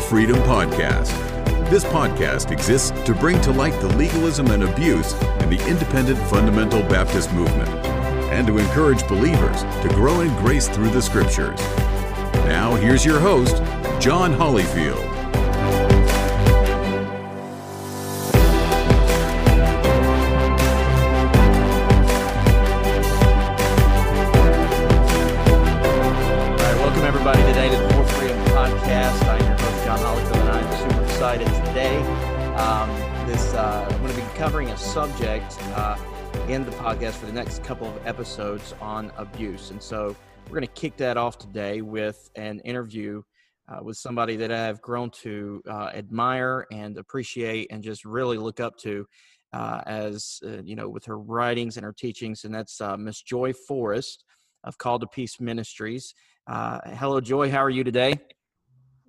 Freedom Podcast. This podcast exists to bring to light the legalism and abuse in the independent fundamental Baptist movement and to encourage believers to grow in grace through the scriptures. Now, here's your host, John Hollyfield. Podcast for the next couple of episodes on abuse, and so we're going to kick that off today with an interview uh, with somebody that I have grown to uh, admire and appreciate, and just really look up to. Uh, as uh, you know, with her writings and her teachings, and that's uh, Miss Joy Forrest of Called to Peace Ministries. Uh, hello, Joy. How are you today?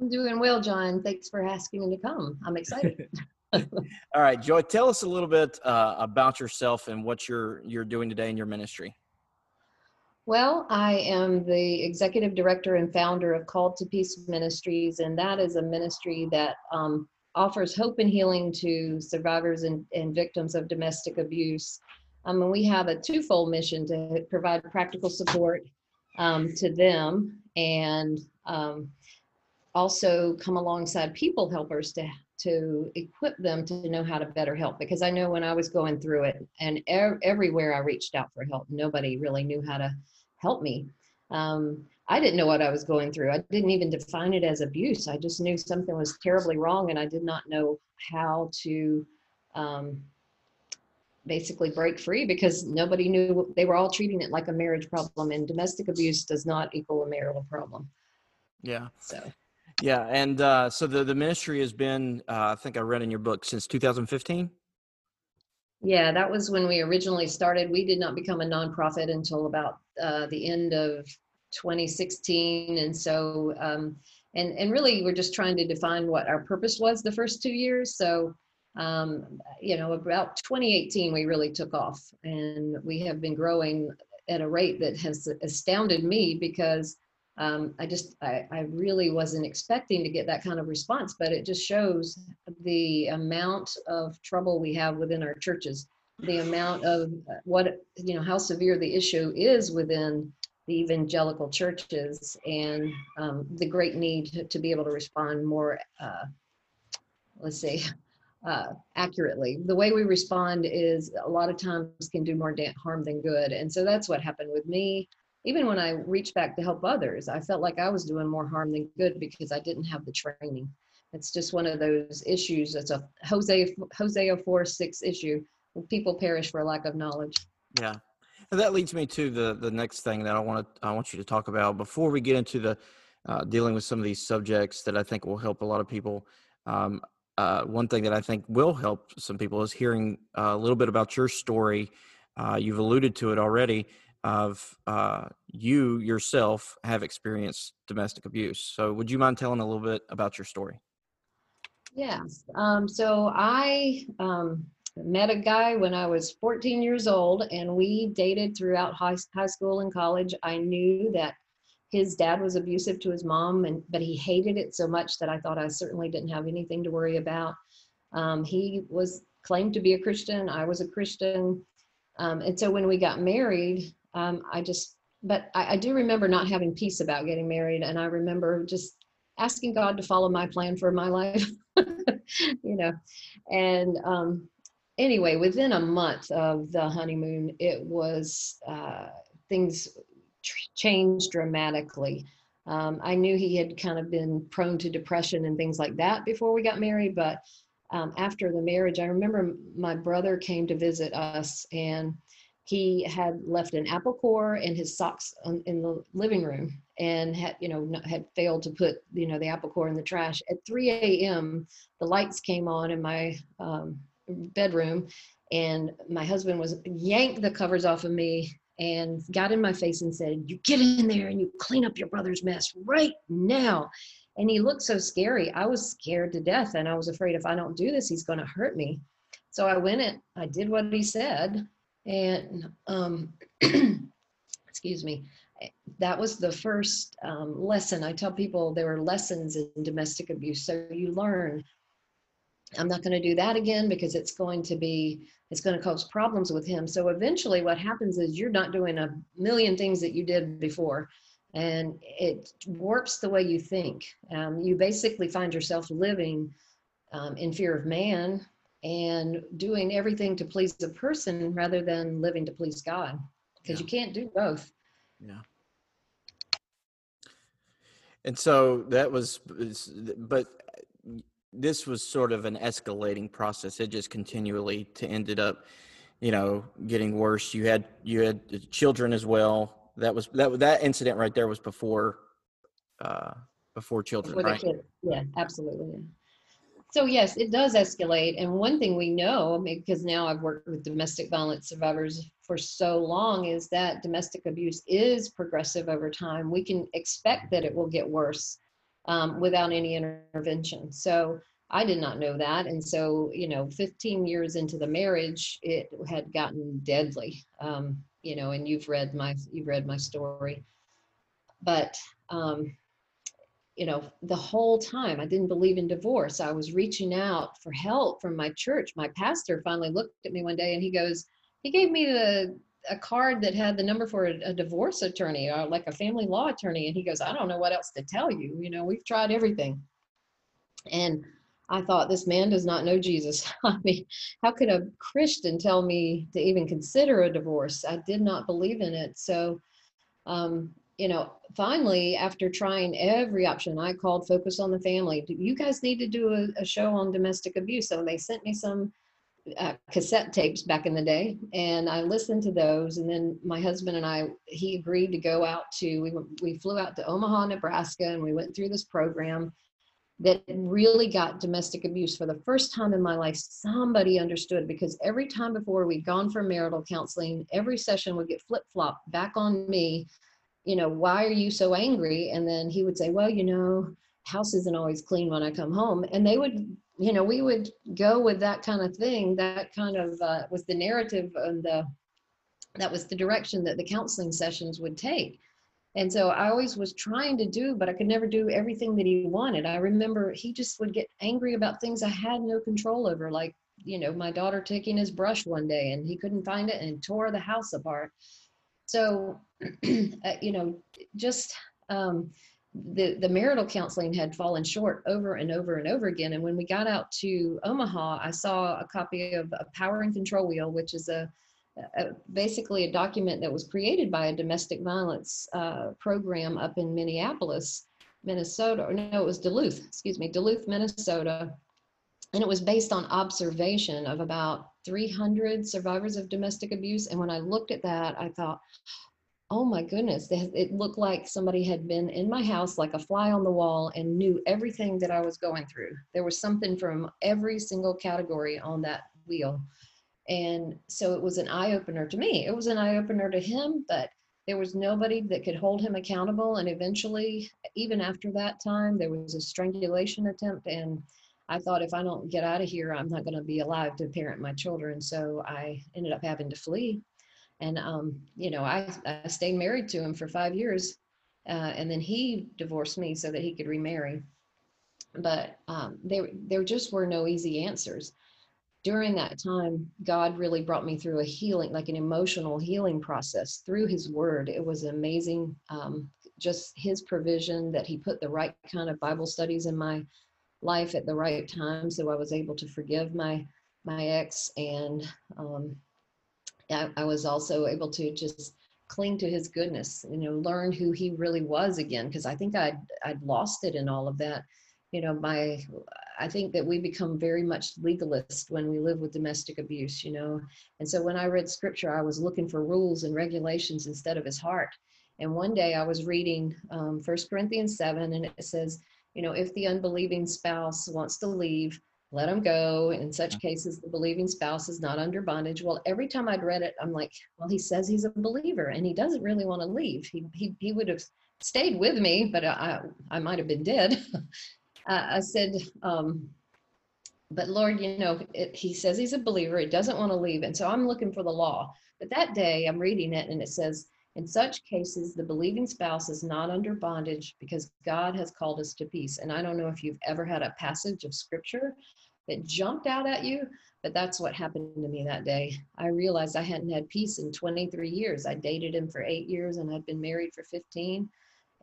I'm doing well, John. Thanks for asking me to come. I'm excited. All right, Joy. Tell us a little bit uh, about yourself and what you're you're doing today in your ministry. well, I am the executive director and founder of Called to Peace Ministries, and that is a ministry that um, offers hope and healing to survivors and, and victims of domestic abuse. Um, and we have a twofold mission to provide practical support um, to them and um, also come alongside people helpers to to equip them to know how to better help because i know when i was going through it and er- everywhere i reached out for help nobody really knew how to help me. Um, i didn't know what i was going through. I didn't even define it as abuse. I just knew something was terribly wrong and i did not know how to um, basically break free because nobody knew they were all treating it like a marriage problem and domestic abuse does not equal a marital problem. Yeah, so yeah, and uh, so the the ministry has been, uh, I think I read in your book since 2015. Yeah, that was when we originally started. We did not become a nonprofit until about uh, the end of 2016, and so um, and and really we're just trying to define what our purpose was the first two years. So um, you know, about 2018 we really took off, and we have been growing at a rate that has astounded me because um, I just I, I really wasn't expecting to get that kind of response, but it just shows the amount of trouble we have within our churches, the amount of uh, what you know how severe the issue is within the evangelical churches, and um, the great need to, to be able to respond more. Uh, let's see. Uh, accurately. The way we respond is a lot of times can do more harm than good. And so that's what happened with me even when I reached back to help others, I felt like I was doing more harm than good because I didn't have the training. It's just one of those issues. It's a Hosea Hosea four six issue. People perish for lack of knowledge. Yeah, and that leads me to the the next thing that I want to I want you to talk about before we get into the uh, dealing with some of these subjects that I think will help a lot of people. Um, uh, one thing that I think will help some people is hearing uh, a little bit about your story. Uh, you've alluded to it already of uh, you yourself have experienced domestic abuse. So, would you mind telling a little bit about your story? Yes. Um, so I um, met a guy when I was 14 years old, and we dated throughout high, high school and college. I knew that his dad was abusive to his mom, and but he hated it so much that I thought I certainly didn't have anything to worry about. Um, he was claimed to be a Christian. I was a Christian. Um, and so when we got married, um, I just, but I, I do remember not having peace about getting married. And I remember just asking God to follow my plan for my life, you know. And um, anyway, within a month of the honeymoon, it was, uh, things tr- changed dramatically. Um, I knew he had kind of been prone to depression and things like that before we got married, but um, after the marriage, I remember my brother came to visit us and he had left an apple core in his socks on, in the living room and had you know had failed to put you know the apple core in the trash. At 3 a.m the lights came on in my um, bedroom and my husband was yanked the covers off of me and got in my face and said you get in there and you clean up your brother's mess right now. And he looked so scary. I was scared to death and i was afraid if i don't do this he's going to hurt me. So i went and i did what he said and um, excuse me that was the first um, lesson. I tell people there are lessons in domestic abuse. So you learn, I'm not going to do that again because it's going to be, it's going to cause problems with him. So eventually what happens is you're not doing a million things that you did before and it warps the way you think. Um, you basically find yourself living um, in fear of man and doing everything to please the person rather than living to please God because Yeah. you can't do both. Yeah. And so that was, but this was sort of an escalating process. It just continually to ended up, you know, getting worse. You had you had children as well. That was that that incident right there was before, uh, before children, a right? kid. Yeah, absolutely. So yes, it does escalate. And one thing we know, because now I've worked with domestic violence survivors for so long, is that domestic abuse is progressive over time. We can expect that it will get worse um, without any intervention. So I did not know that. And so, you know, 15 years into the marriage, it had gotten deadly. Um, you know, and you've read my you've read my story. But um, you know, the whole time I didn't believe in divorce. I was reaching out for help from my church. My pastor finally looked at me one day and he goes, he gave me the a card that had the number for a, a divorce attorney or like a family law attorney. And he goes, I don't know what else to tell you. You know, we've tried everything. And I thought this man does not know Jesus. I mean, how could a Christian tell me to even consider a divorce? I did not believe in it. So um, you know, finally, after trying every option, I called Focus on the Family. You guys need to do a, a show on domestic abuse? So they sent me some uh, cassette tapes back in the day, and I listened to those. And then my husband and I, he agreed to go out to. We we flew out to Omaha, Nebraska, and we went through this program that really got domestic abuse for the first time in my life. Somebody understood because every time before we'd gone for marital counseling, every session would get flip-flop back on me you know, why are you so angry? And then he would say, well, you know, house isn't always clean when I come home. And they would, you know, we would go with that kind of thing. That kind of uh, was the narrative and the, that was the direction that the counseling sessions would take. And so I always was trying to do, but I could never do everything that he wanted. I remember he just would get angry about things I had no control over, like, you know, my daughter taking his brush one day and he couldn't find it and tore the house apart. So, uh, you know, just um, the the marital counseling had fallen short over and over and over again. And when we got out to Omaha, I saw a copy of a Power and Control Wheel, which is a, a basically a document that was created by a domestic violence uh, program up in Minneapolis, Minnesota. Or no, it was Duluth. Excuse me, Duluth, Minnesota. And it was based on observation of about 300 survivors of domestic abuse. And when I looked at that, I thought, oh my goodness, it looked like somebody had been in my house like a fly on the wall and knew everything that I was going through. There was something from every single category on that wheel. And so it was an eye opener to me. It was an eye opener to him, but there was nobody that could hold him accountable. And eventually, even after that time, there was a strangulation attempt. And I thought if I don't get out of here, I'm not going to be alive to parent my children. So I ended up having to flee. And, um, you know, I, I stayed married to him for five years. Uh, and then he divorced me so that he could remarry. But um, there, there just were no easy answers. During that time, God really brought me through a healing, like an emotional healing process through his word. It was amazing. Um, just his provision that he put the right kind of Bible studies in my life at the right time. So I was able to forgive my, my ex and um, I, I was also able to just cling to his goodness, you know, learn who he really was again, because I think I'd, I'd lost it in all of that. You know, my, I think that we become very much legalist when we live with domestic abuse, you know. And so when I read scripture, I was looking for rules and regulations instead of his heart. And one day I was reading um, 1 Corinthians 7, and it says, you know, if the unbelieving spouse wants to leave, let them go. In such cases, the believing spouse is not under bondage. Well, every time I'd read it, I'm like, well, he says he's a believer and he doesn't really want to leave. He, he, he would have stayed with me, but I, I might have been dead. uh, I said, um, but Lord, you know, it, he says he's a believer. He doesn't want to leave. And so I'm looking for the law. But that day I'm reading it and it says, In such cases, the believing spouse is not under bondage because God has called us to peace. And I don't know if you've ever had a passage of scripture that jumped out at you, but that's what happened to me that day. I realized I hadn't had peace in 23 years. I dated him for eight years and I'd been married for 15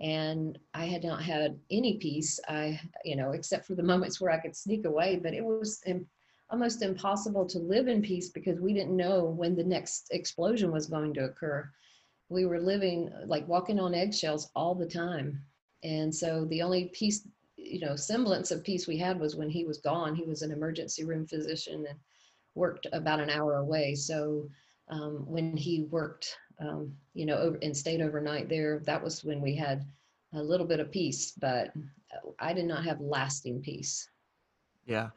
and I had not had any peace. I, you know, except for the moments where I could sneak away, but it was almost impossible to live in peace because we didn't know when the next explosion was going to occur. We were living like walking on eggshells all the time. And so the only peace, you know, semblance of peace we had was when he was gone. He was an emergency room physician and worked about an hour away. So um, when he worked, um, you know, over, and stayed overnight there, that was when we had a little bit of peace, but I did not have lasting peace. Yeah.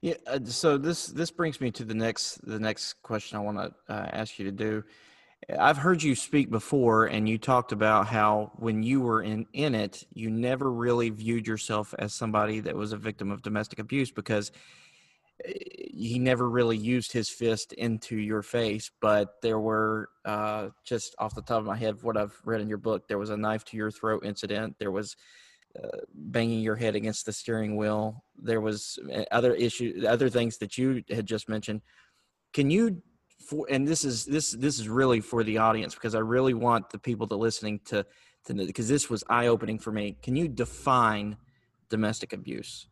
Yeah. Uh, so this this brings me to the next the next question I want to uh, ask you to do. I've heard you speak before, and you talked about how when you were in in it, you never really viewed yourself as somebody that was a victim of domestic abuse because eh, he never really used his fist into your face. But there were uh, just off the top of my head, what I've read in your book, there was a knife to your throat incident. There was uh, banging your head against the steering wheel. There was uh, other issues, other things that you had just mentioned. Can you, for, and this is this this is really for the audience because I really want the people that listening to to because this was eye opening for me. Can you define domestic abuse?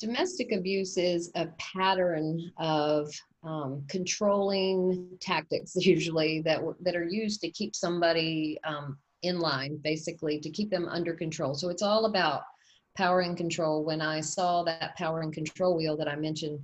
Domestic abuse is a pattern of um, controlling tactics, usually that that are used to keep somebody um, in line basically to keep them under control. So it's all about power and control. When I saw that power and control wheel that I mentioned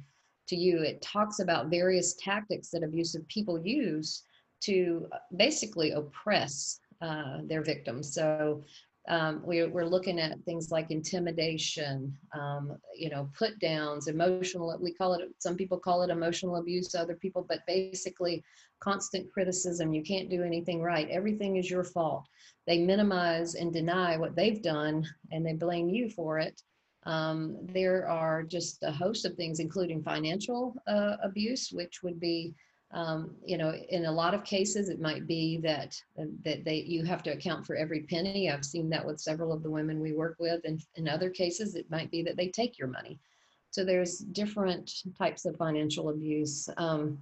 to you, it talks about various tactics that abusive people use to basically oppress uh, their victims. So um, we're, we're looking at things like intimidation, um, you know, put downs, emotional, we call it, some people call it emotional abuse, other people, but basically constant criticism. You can't do anything right. Everything is your fault. They minimize and deny what they've done and they blame you for it. Um, there are just a host of things, including financial uh, abuse, which would be um, you know, in a lot of cases, it might be that that they you have to account for every penny. I've seen that with several of the women we work with, and in other cases, it might be that they take your money. So there's different types of financial abuse. Um,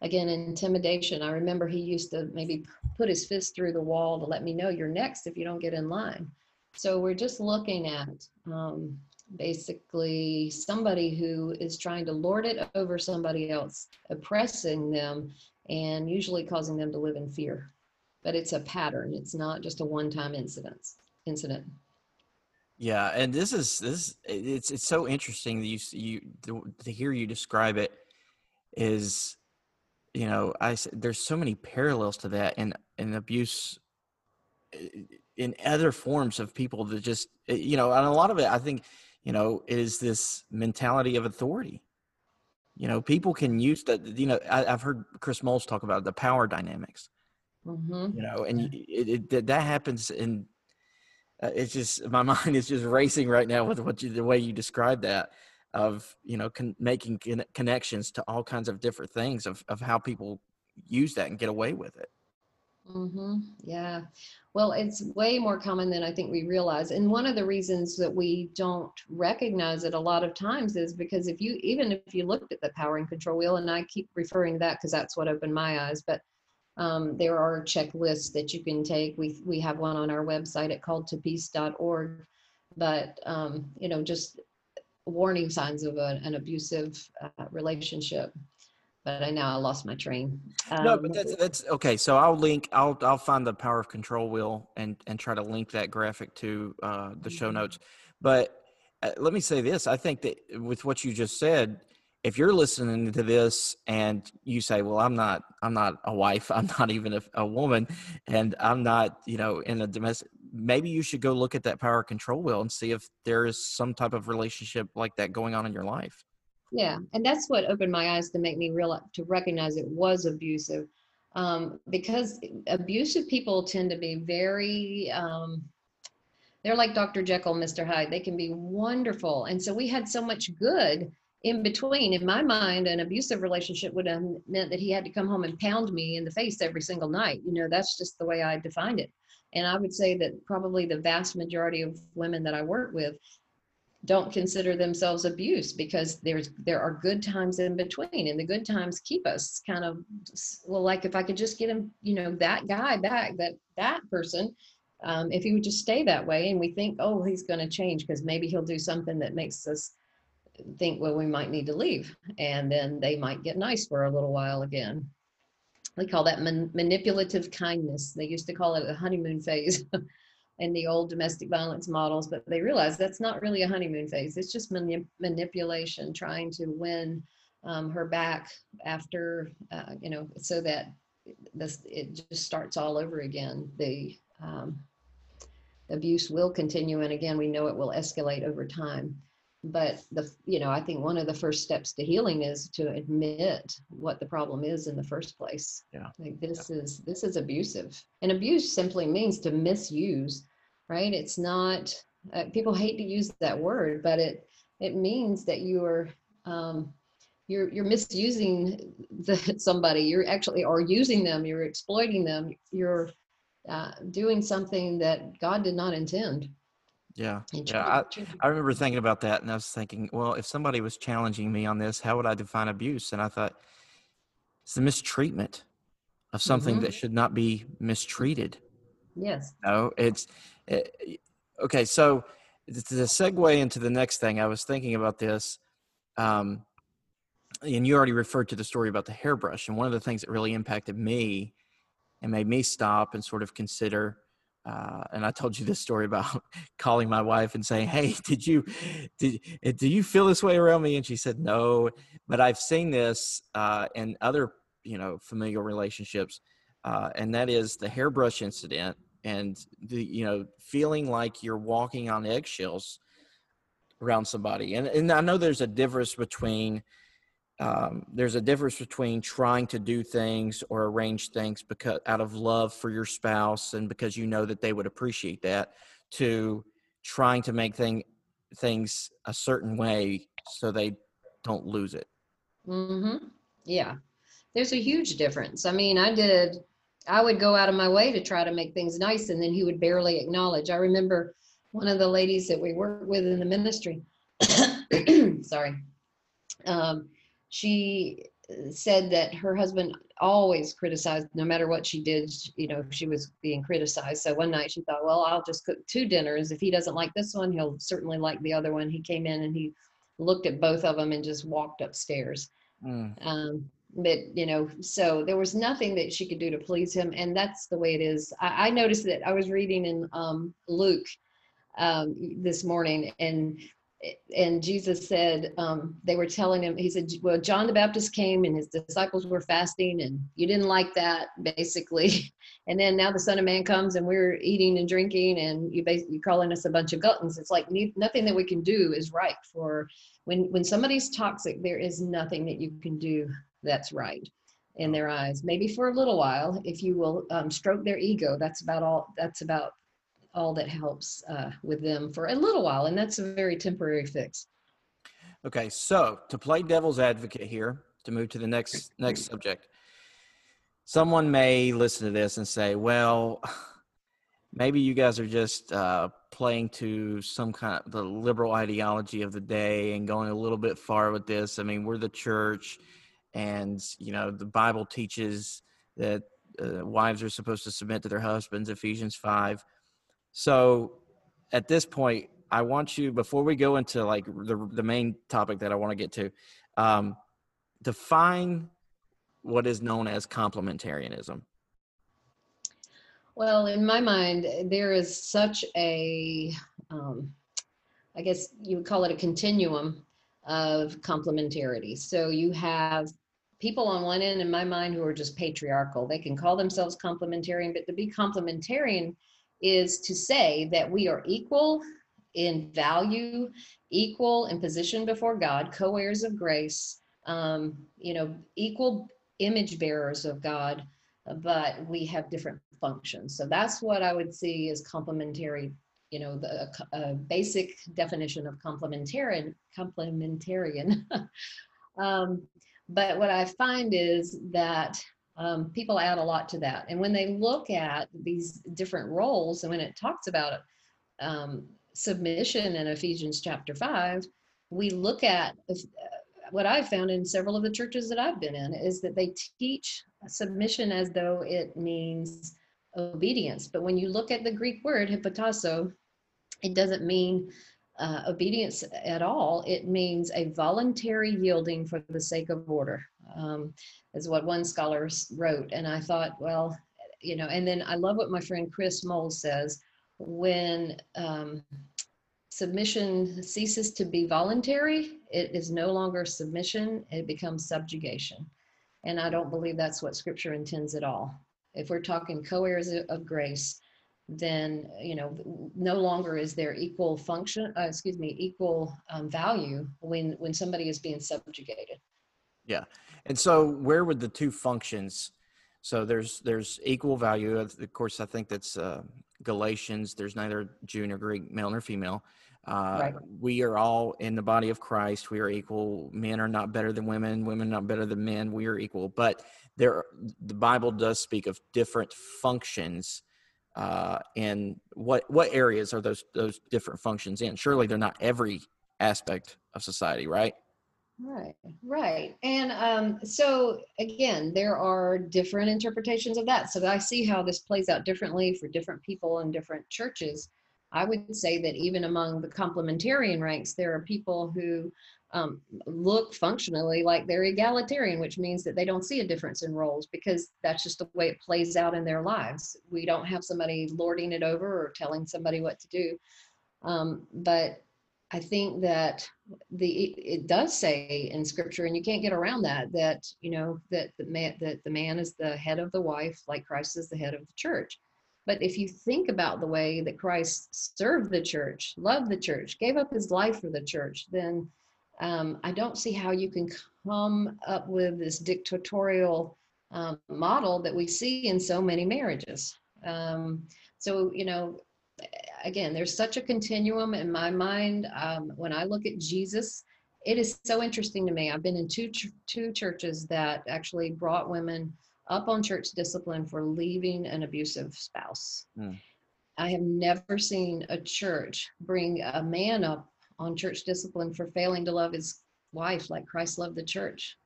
again, intimidation. I remember he used to maybe put his fist through the wall to let me know you're next if you don't get in line. So we're just looking at um, basically somebody who is trying to lord it over somebody else, oppressing them, and usually causing them to live in fear. But it's a pattern. It's not just a one-time incident. Incident. Yeah, and this is this it's it's so interesting that you you to, to hear you describe it is you know I there's so many parallels to that and and abuse eh, in other forms of people that just eh, you know and a lot of it I think you know, is this mentality of authority. You know, people can use that. You know, I, have heard Chris Moles talk about the power dynamics. Mm-hmm. You know, and it, it, that happens in. Uh, it's just my mind is just racing right now with what you, the way you describe that of you know con- making con- connections to all kinds of different things of of how people use that and get away with it. Mm-hmm. Yeah. Well, it's way more common than I think we realize. And one of the reasons that we don't recognize it a lot of times is because if you, even if you looked at the power and control wheel, and I keep referring to that because that's what opened my eyes, but um, there are checklists that you can take. We, we have one on our website at calledtopeace.org. But, um, you know, just warning signs of a, an abusive uh, relationship but I now I lost my train. Um, no, but um, that's that's okay. So I'll link. I'll I'll find the power of control wheel and and try to link that graphic to uh, the show mm-hmm. notes. But uh, let me say this: I think that with what you just said, if you're listening to this and you say, "Well, I'm not, I'm not a wife. I'm not even a, a woman, and I'm not, you know, in a domestic," maybe you should go look at that power control wheel and see if there is some type of relationship like that going on in your life yeah and that's what opened my eyes to make me realize to recognize it was abusive um, because abusive people tend to be very um, they're like dr jekyll mr hyde they can be wonderful and so we had so much good in between, in my mind, an abusive relationship would have meant that he had to come home and pound me in the face every single night. You know, that's just the way I defined it. And I would say that probably the vast majority of women that I work with don't consider themselves abuse because there's there are good times in between and the good times keep us kind of well like if i could just get him you know that guy back that that person um, if he would just stay that way and we think oh he's going to change because maybe he'll do something that makes us think well we might need to leave. And then they might get nice for a little while again. We call that man- manipulative kindness. They used to call it the honeymoon phase in the old domestic violence models, but they realize that's not really a honeymoon phase. It's just mani- manipulation, trying to win um, her back after, uh, you know, so that this it just starts all over again. The um, abuse will continue, and again, we know it will escalate over time. But the, you know, I think one of the first steps to healing is to admit what the problem is in the first place. Yeah. Like this yeah. is this is abusive, and abuse simply means to misuse right? It's not, uh, people hate to use that word, but it, it means that you're, um, you're, you're misusing the, somebody, you're actually, or using them, you're exploiting them, you're uh, doing something that God did not intend. Yeah. Yeah. I, I remember thinking about that and I was thinking, well, if somebody was challenging me on this, how would I define abuse? And I thought, it's the mistreatment of something mm-hmm. that should not be mistreated. Yes. No, it's it, eh, okay. So to segue into the next thing, I was thinking about this, um, and you already referred to the story about the hairbrush. And one of the things that really impacted me and made me stop and sort of consider. Uh, and I told you this story about calling my wife and saying, "Hey, did you did eh, do you feel this way around me?" And she said, "No." But I've seen this uh, in other you know familial relationships uh, and that is the hairbrush incident and the you know feeling like you're walking on eggshells around somebody and and I know there's a difference between um, there's a difference between trying to do things or arrange things because out of love for your spouse and because you know that they would appreciate that to trying to make thing, things a certain way so they don't lose it. Mm-hmm. Yeah, there's a huge difference. I mean, I did I would go out of my way to try to make things nice, and then he would barely acknowledge. I remember one of the ladies that we worked with in the ministry. sorry, um, she said that her husband always criticized, no matter what she did. You know, she was being criticized. So one night she thought, well, I'll just cook two dinners. If he doesn't like this one, he'll certainly like the other one. He came in and he looked at both of them and just walked upstairs. Mm. Um, but you know so there was nothing that she could do to please him and that's the way it is i, I noticed that i was reading in um, luke um, this morning and and jesus said um, they were telling him he said well john the baptist came and his disciples were fasting and you didn't like that basically. And then now the son of man comes and we're eating and drinking and you basically you're calling us a bunch of gluttons. It's like nothing that we can do is right for when when somebody's toxic there is nothing that you can do that's right in their eyes. Maybe for a little while if you will um, stroke their ego that's about all that's about all that helps uh, with them for a little while and that's a very temporary fix. Okay so to play devil's advocate here to move to the next next subject. Someone may listen to this and say well maybe you guys are just uh, playing to some kind of the liberal ideology of the day and going a little bit far with this. I mean we're the church and you know the bible teaches that uh, wives are supposed to submit to their husbands ephesians 5 so at this point i want you before we go into like the, the main topic that i want to get to um, define what is known as complementarianism well in my mind there is such a um, I guess you would call it a continuum of complementarity. So you have people on one end in my mind who are just patriarchal. They can call themselves complementarian, but to be complementarian is to say that we are equal in value, equal in position before God, co-heirs of grace, um, you know, equal image bearers of God, but we have different functions. So that's what I would see as complementary you know, the a basic definition of complementarian. Complementarian. um, but what I find is that um, people add a lot to that, and when they look at these different roles, and when it talks about um, submission in Ephesians chapter five, we look at uh, what I've found in several of the churches that I've been in is that they teach submission as though it means obedience. But when you look at the Greek word hypotasso, it doesn't mean uh, obedience at all. It means a voluntary yielding for the sake of order, um, is what one scholar wrote. And I thought, well, you know, and then I love what my friend Chris Moles says when um, submission ceases to be voluntary, it is no longer submission, it becomes subjugation. And I don't believe that's what scripture intends at all. If we're talking co heirs of grace, then you know no longer is there equal function uh, excuse me equal um, value when when somebody is being subjugated yeah. And so where would the two functions so there's there's equal value of course i think that's uh, galatians there's neither jew nor greek male nor female. Uh, right. we are all in the body of christ. We are equal. Men are not better than women. Women not better than men. We are equal. But there the bible does speak of different functions uh, and what what areas are those those different functions in? Surely they're not every aspect of society, right? Right, right. And um, so again, there are different interpretations of that. So I see how this plays out differently for different people in different churches. I would say that even among the complementarian ranks, there are people who um, look functionally like they're egalitarian, which means that they don't see a difference in roles because that's just the way it plays out in their lives. We don't have somebody lording it over or telling somebody what to do. Um, but I think that the it does say in scripture, and you can't get around that, that you know that the man that the man is the head of the wife, like Christ is the head of the church. But if you think about the way that Christ served the church, loved the church, gave up his life for the church, then um, I don't see how you can come up with this dictatorial um, model that we see in so many marriages. Um, so, you know, again, there's such a continuum in my mind. Um, when I look at Jesus, it is so interesting to me. I've been in two ch- two churches that actually brought women up on church discipline for leaving an abusive spouse. Mm. I have never seen a church bring a man up on church discipline for failing to love his wife like Christ loved the church.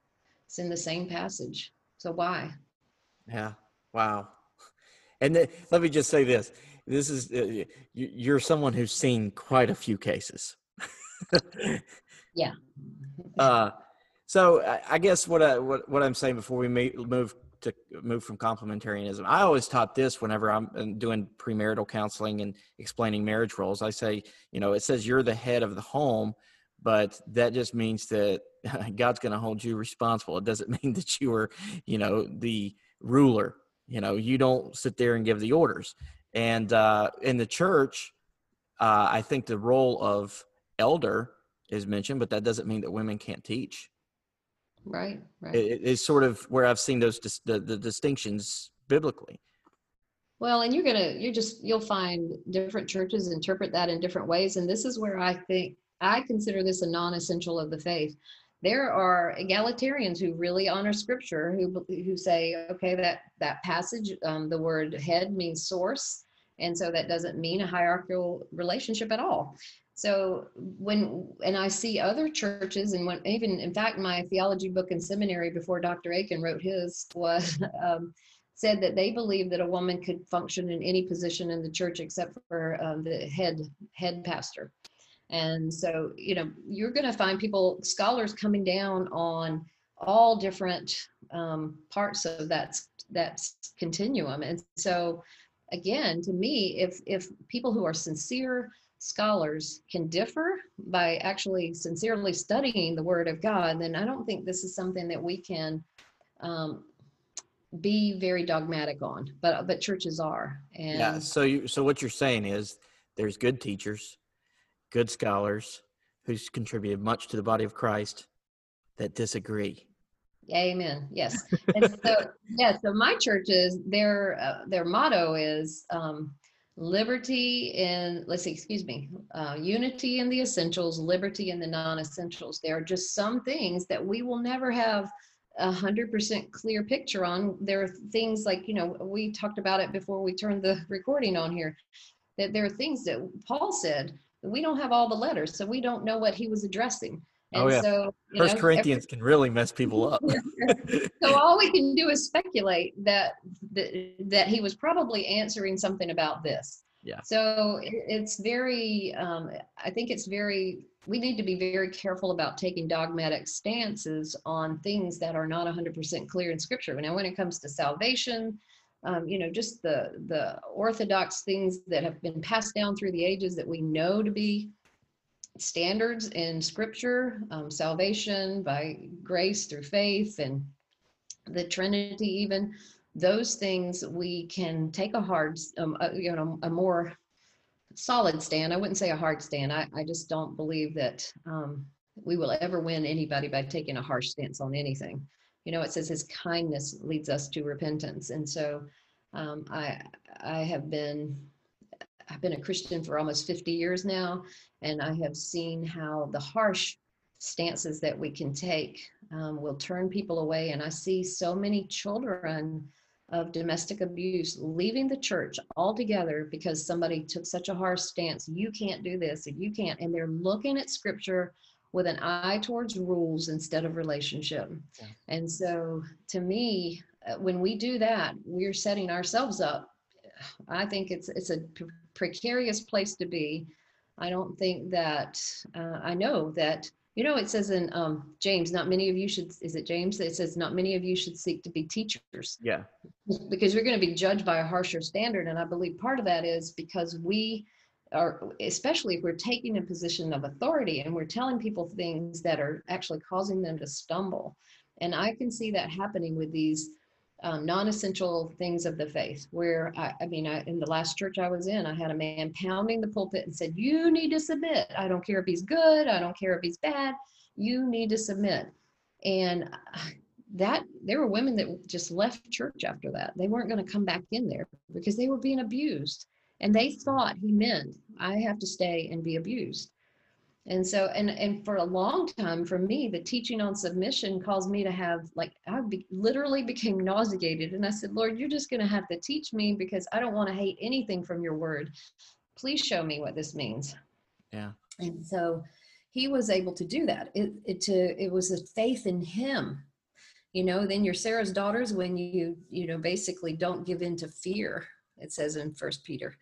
It's in the same passage. So why? Yeah. Wow. And then, let me just say this. This is uh, you're someone who's seen quite a few cases. yeah. Uh, so I, guess what I, what what I'm saying before we move to move from complementarianism. I always taught this whenever I'm uh, doing premarital counseling and explaining marriage roles. I say, you know, it says you're the head of the home, but that just means that God's going to hold you responsible. It doesn't mean that you are, you know, the ruler. You know, you don't sit there and give the orders. And uh, in the church, uh, I think the role of elder is mentioned, but that doesn't mean that women can't teach. Right, right. It, it's sort of where I've seen those dis- the, the distinctions biblically. Well, and you're gonna you're just you'll find different churches interpret that in different ways, and this is where I think I consider this a non-essential of the faith. There are egalitarians who really honor Scripture, who who say, okay, that that passage, um, the word head means source, and so that doesn't mean a hierarchical relationship at all. So when and i see other churches and when even in fact my theology book in seminary before dr Akin wrote his was um, said that they believe that a woman could function in any position in the church except for um, the head head pastor. And so you know you're going to find people scholars coming down on all different um, parts of that that continuum. And so again to me if if people who are sincere scholars can differ by actually sincerely studying the Word of God, then I don't think this is something that we can um, be very dogmatic on. But but churches are. And yeah. So you so what you're saying is there's good teachers, good scholars who's contributed much to the body of Christ that disagree. Amen. Yes. And so yeah. So my churches, their uh, their motto is. Um, liberty in let's see excuse me uh, unity in the essentials liberty in the non-essentials there are just some things that we will never have a hundred percent clear picture on there are things like you know we talked about it before we turned the recording on here that there are things that paul said we don't have all the letters so we don't know what he was addressing and oh yeah. So, First know, Corinthians every, can really mess people up. so all we can do is speculate that, that that he was probably answering something about this. Yeah. So it, it's very. Um, I think it's very. We need to be very careful about taking dogmatic stances on things that are not 100% clear in Scripture. Now, when it comes to salvation, um, you know, just the the orthodox things that have been passed down through the ages that we know to be standards in scripture, um, salvation by grace through faith and the Trinity, even those things we can take a hard, um, a, you know, a more solid stand. I wouldn't say a hard stand. I, I just don't believe that um, we will ever win anybody by taking a harsh stance on anything. You know, it says his kindness leads us to repentance. And so um, I, I have been I've been a Christian for almost 50 years now, and I have seen how the harsh stances that we can take um, will turn people away. And I see so many children of domestic abuse leaving the church altogether because somebody took such a harsh stance. You can't do this, and you can't. And they're looking at scripture with an eye towards rules instead of relationship. Yeah. And so, to me, uh, when we do that, we're setting ourselves up. I think it's it's a precarious place to be. I don't think that, uh, I know that, you know, it says in um, James, not many of you should, is it James? It says, not many of you should seek to be teachers. Yeah. Because you're going to be judged by a harsher standard. And I believe part of that is because we are, especially if we're taking a position of authority and we're telling people things that are actually causing them to stumble. And I can see that happening with these um, non-essential things of the faith where I, I mean I, in the last church i was in i had a man pounding the pulpit and said you need to submit. I don't care if he's good. I don't care if he's bad. You need to submit. And uh, that there were women that just left church after that. They weren't going to come back in there because they were being abused. And they thought he meant i have to stay and be abused and so and and for a long time for me the teaching on submission caused me to have like i be, literally became nauseated. And i said lord you're just going to have to teach me because i don't want to hate anything from your word. Please show me what this means. Yeah. And so he was able to do that. It, it to it was a faith in him. You know then you're sarah's daughters when you you know basically don't give in to fear it says in first peter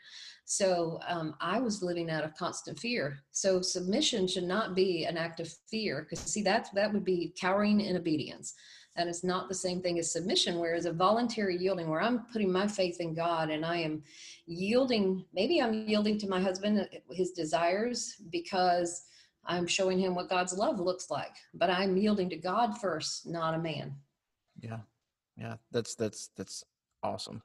so um, I was living out of constant fear. So submission should not be an act of fear, because see that that would be cowering in obedience. That is not the same thing as submission. Whereas a voluntary yielding, where I'm putting my faith in God and I am yielding, maybe I'm yielding to my husband uh, his desires because I'm showing him what God's love looks like. But I'm yielding to God first, not a man. Yeah, yeah, that's that's that's awesome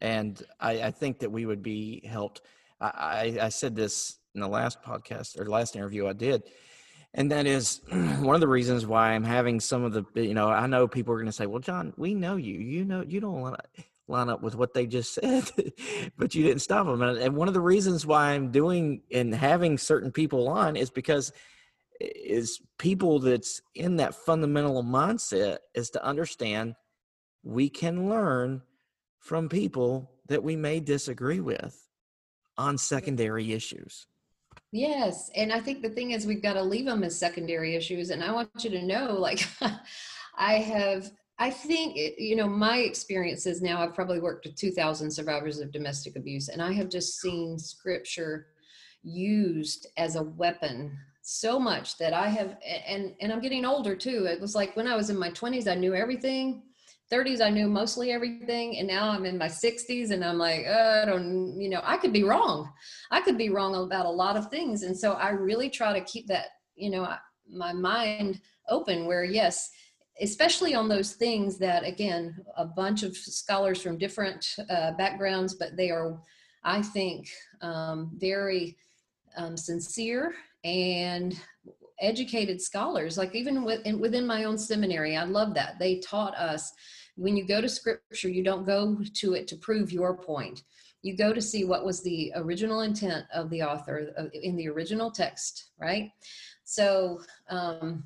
and I, I think that we would be helped. I, I, said this in the last podcast or last interview I did, and that is one of the reasons why I'm having some of the you know I know people are going to say, well, John, we know you. You know you don't want to line up with what they just said, but you didn't stop them. And one of the reasons why I'm doing and having certain people on is because is people that's in that fundamental mindset is to understand we can learn from people that we may disagree with on secondary issues. Yes. And I think the thing is, we've got to leave them as secondary issues. And I want you to know, like, I have, I think, eh, you know, my experiences now, I've probably worked with 2,000 survivors of domestic abuse, and I have just seen scripture used as a weapon so much that I have, and, and I'm getting older too. It was like when I was in my 20s, I knew everything 30s i knew mostly everything and now i'm in my 60s and i'm like uh, i don't you know i could be wrong. I could be wrong about a lot of things. And so i really try to keep that you know my mind open where yes especially on those things that again a bunch of scholars from different uh, backgrounds but they are i think um, very um, sincere and educated scholars like even within, my own seminary i love that they taught us when you go to scripture, you don't go to it to prove your point. you go to see what was the original intent of the author in the original text, right? So, um,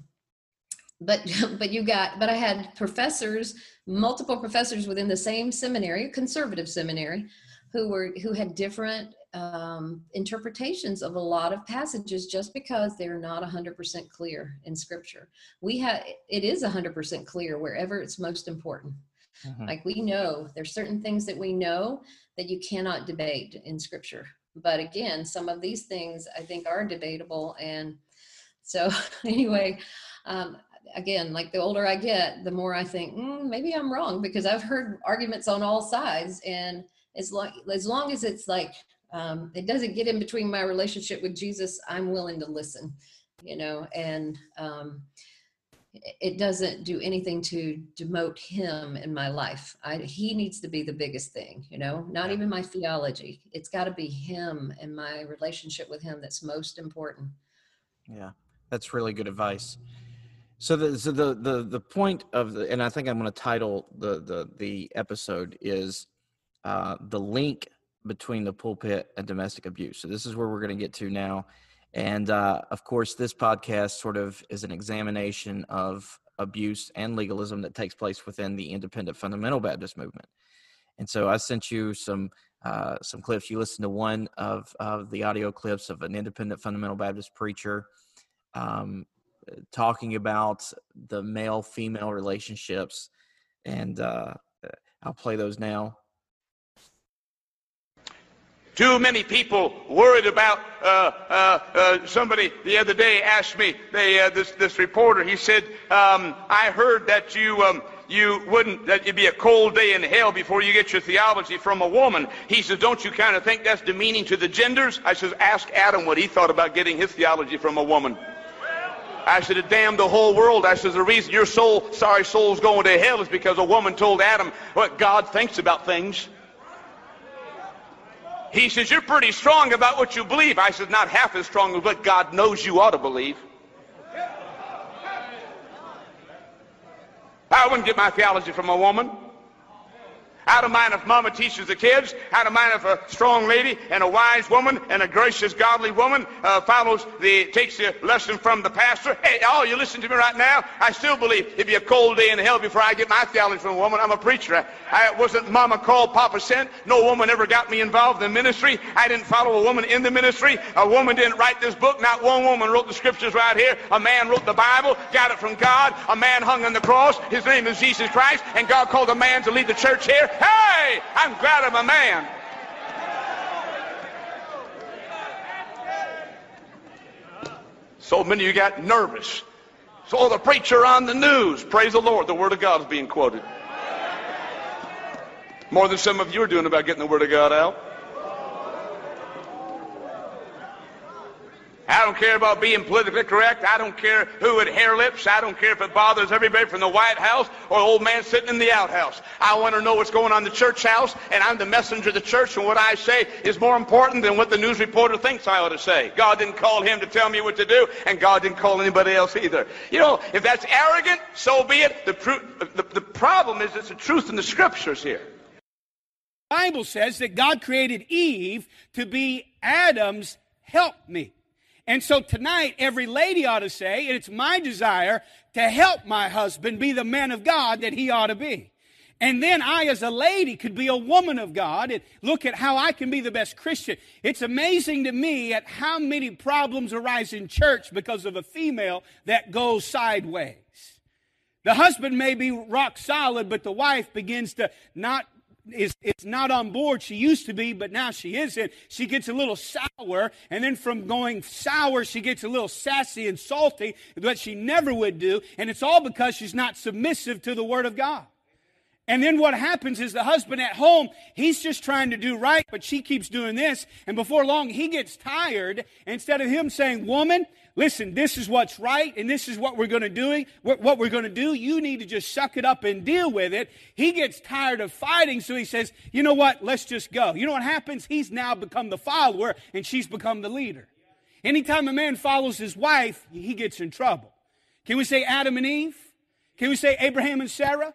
but but you got but I had professors, multiple professors within the same seminary, conservative seminary, who were who had different um, interpretations of a lot of passages just because they're not 100% clear in scripture. We have it is 100% clear wherever it's most important. Mm-hmm. like we know there's certain things that we know that you cannot debate in scripture. But again some of these things i think are debatable. And so anyway um, again like the older i get the more i think mm, maybe i'm wrong because i've heard arguments on all sides. And as long as long as it's like um, it doesn't get in between my relationship with jesus. I'm willing to listen you know and um, it doesn't do anything to demote him in my life. I, he needs to be the biggest thing you know not even my theology. It's got to be him and my relationship with him that's most important. Yeah that's really good advice. So the so the the, the point of the and i think i'm going to title the the the episode is uh, the link between the pulpit and domestic abuse. So this is where we're going to get to now. And uh, of course, this podcast sort of is an examination of abuse and legalism that takes place within the independent fundamental Baptist movement. And so I sent you some uh, some clips. You listened to one of, of the audio clips of an independent fundamental Baptist preacher um, talking about the male female relationships. And uh, I'll play those now. Too many people worried about uh, uh, uh, somebody the other day asked me, they, uh, this, this reporter, he said, um, I heard that you, um, you wouldn't, that it'd be a cold day in hell before you get your theology from a woman. He says, don't you kind of think that's demeaning to the genders? I says, ask Adam what he thought about getting his theology from a woman. I said, it damned the whole world. I said, the reason your soul, sorry soul's going to hell is because a woman told Adam what God thinks about things. He says, You're pretty strong about what you believe. I said, Not half as strong as what God knows you ought to believe. I wouldn't get my theology from a woman. I don't mind if mama teaches the kids. I don't mind if a strong lady and a wise woman and a gracious, godly woman uh, follows the, takes the lesson from the pastor. Hey, all you listen to me right now, I still believe it'd be a cold day in hell before I get my theology from a woman. I'm a preacher. I wasn't mama called, papa sent. No woman ever got me involved in ministry. I didn't follow a woman in the ministry. A woman didn't write this book. Not one woman wrote the scriptures right here. A man wrote the Bible, got it from God. A man hung on the cross. His name is Jesus Christ. And God called a man to lead the church here. Hey, I'm glad I'm a man. So many of you got nervous. So the preacher on the news. Praise the Lord. The Word of God is being quoted. More than some of you are doing about getting the Word of God out. I don't care about being politically correct. I don't care who had hair lips. I don't care if it bothers everybody from the White House or the old man sitting in the outhouse. I want to know what's going on in the church house, and I'm the messenger of the church, and what I say is more important than what the news reporter thinks I ought to say. God didn't call him to tell me what to do, and God didn't call anybody else either. You know, if that's arrogant, so be it. The, the, the problem is it's the truth in the scriptures here. The Bible says that God created Eve to be Adam's helpmeet. And so tonight, every lady ought to say, it's my desire to help my husband be the man of God that he ought to be. And then I, as a lady, could be a woman of God and look at how I can be the best Christian. It's amazing to me at how many problems arise in church because of a female that goes sideways. The husband may be rock solid, but the wife begins to not is, is not on board. She used to be, but now she isn't. She gets a little sour, and then from going sour, she gets a little sassy and salty, that she never would do, and it's all because she's not submissive to the Word of God. And then what happens is the husband at home, he's just trying to do right, but she keeps doing this. And before long, he gets tired. Instead of him saying, Woman, listen, this is what's right and this is what we're going to do, what we're going to do. You need to just suck it up and deal with it. He gets tired of fighting, so he says, you know what? Let's just go. You know what happens? He's now become the follower and she's become the leader. Anytime a man follows his wife, he gets in trouble. Can we say Adam and Eve? Can we say Abraham and Sarah?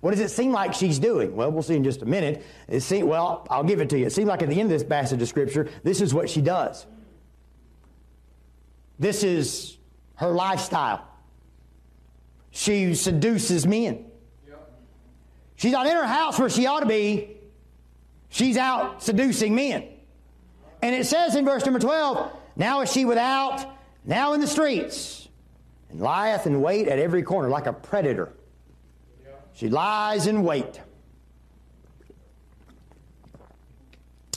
What does it seem like she's doing? Well, we'll see in just a minute. It seem, well, I'll give it to you. It seems like at the end of this passage of scripture, this is what she does. This is her lifestyle. She seduces men. She's not in her house where she ought to be. She's out seducing men. And it says in verse number 12, now is she without, now in the streets, and lieth in wait at every corner like a predator. She lies in wait.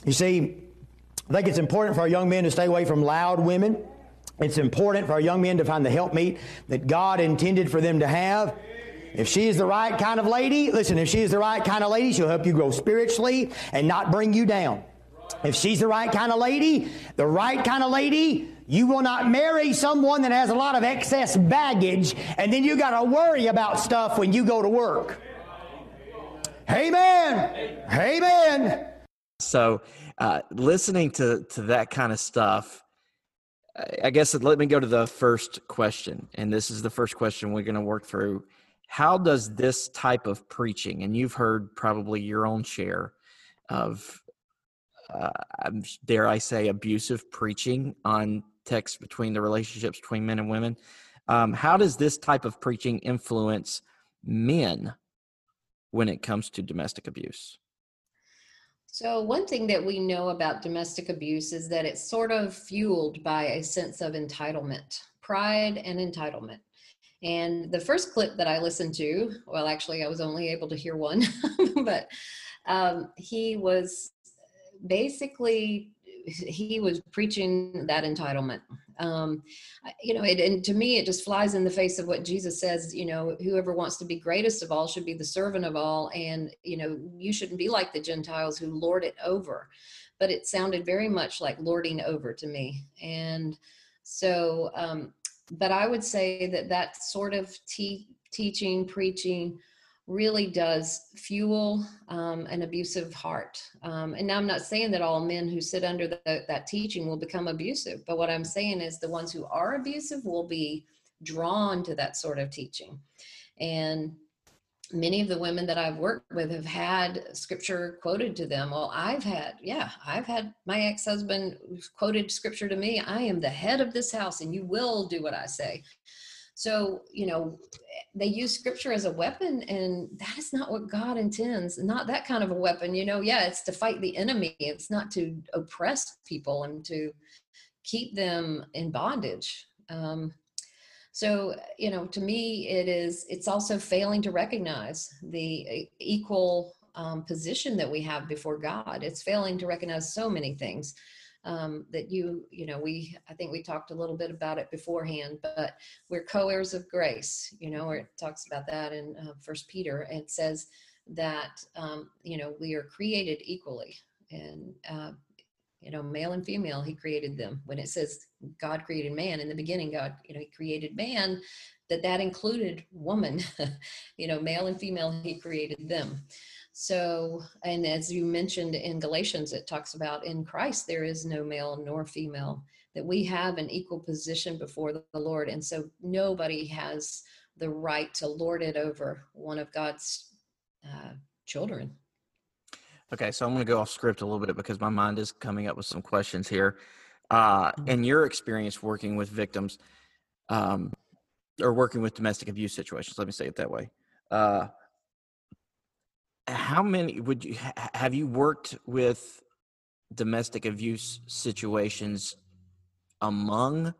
You see, I think it's important for our young men to stay away from loud women. It's important for our young men to find the helpmeet that God intended for them to have. If she is the right kind of lady, listen, if she is the right kind of lady, she'll help you grow spiritually and not bring you down. If she's the right kind of lady, the right kind of lady, you will not marry someone that has a lot of excess baggage and then you got to worry about stuff when you go to work. Amen. Amen. So, uh, listening to, to that kind of stuff, I guess let me go to the first question. And this is the first question we're going to work through. How does this type of preaching, and you've heard probably your own share of, uh, dare I say, abusive preaching on text between the relationships between men and women. Um, how does this type of preaching influence men when it comes to domestic abuse? So, one thing that we know about domestic abuse is that it's sort of fueled by a sense of entitlement, pride, and entitlement. And the first clip that I listened to, well, actually, I was only able to hear one, but um, he was basically he was preaching that entitlement. Um, you know it, and to me it just flies in the face of what jesus says you know whoever wants to be greatest of all should be the servant of all. And you know you shouldn't be like the gentiles who lord it over. But it sounded very much like lording over to me. And so um, but i would say that that sort of te- teaching preaching really does fuel um, an abusive heart. Um, and now I'm not saying that all men who sit under the, that teaching will become abusive, but what I'm saying is the ones who are abusive will be drawn to that sort of teaching. And many of the women that I've worked with have had scripture quoted to them. Well, I've had, yeah, I've had my ex husband quoted scripture to me I am the head of this house and you will do what I say. So, you know, they use scripture as a weapon, and that is not what God intends. Not that kind of a weapon. You know, yeah, it's to fight the enemy, it's not to oppress people and to keep them in bondage. Um, so, you know, to me, it is, it's also failing to recognize the equal um, position that we have before God. It's failing to recognize so many things um, that you, you know, we, I think we talked a little bit about it beforehand, but we're co-heirs of grace, you know, it talks about that in uh, First Peter. And it says that, um, you know, we are created equally, and uh, you know, male and female, He created them. When it says God created man in the beginning, God, you know, He created man, that that included woman, you know, male and female, He created them. So, and as you mentioned in Galatians, it talks about in Christ there is no male nor female, that we have an equal position before the Lord. And so nobody has the right to lord it over one of God's uh, children. Okay, so I'm going to go off script a little bit because my mind is coming up with some questions here. Uh, mm-hmm. in your experience working with victims um, or working with domestic abuse situations, let me say it that way. Uh, how many would you have you worked with domestic abuse situations among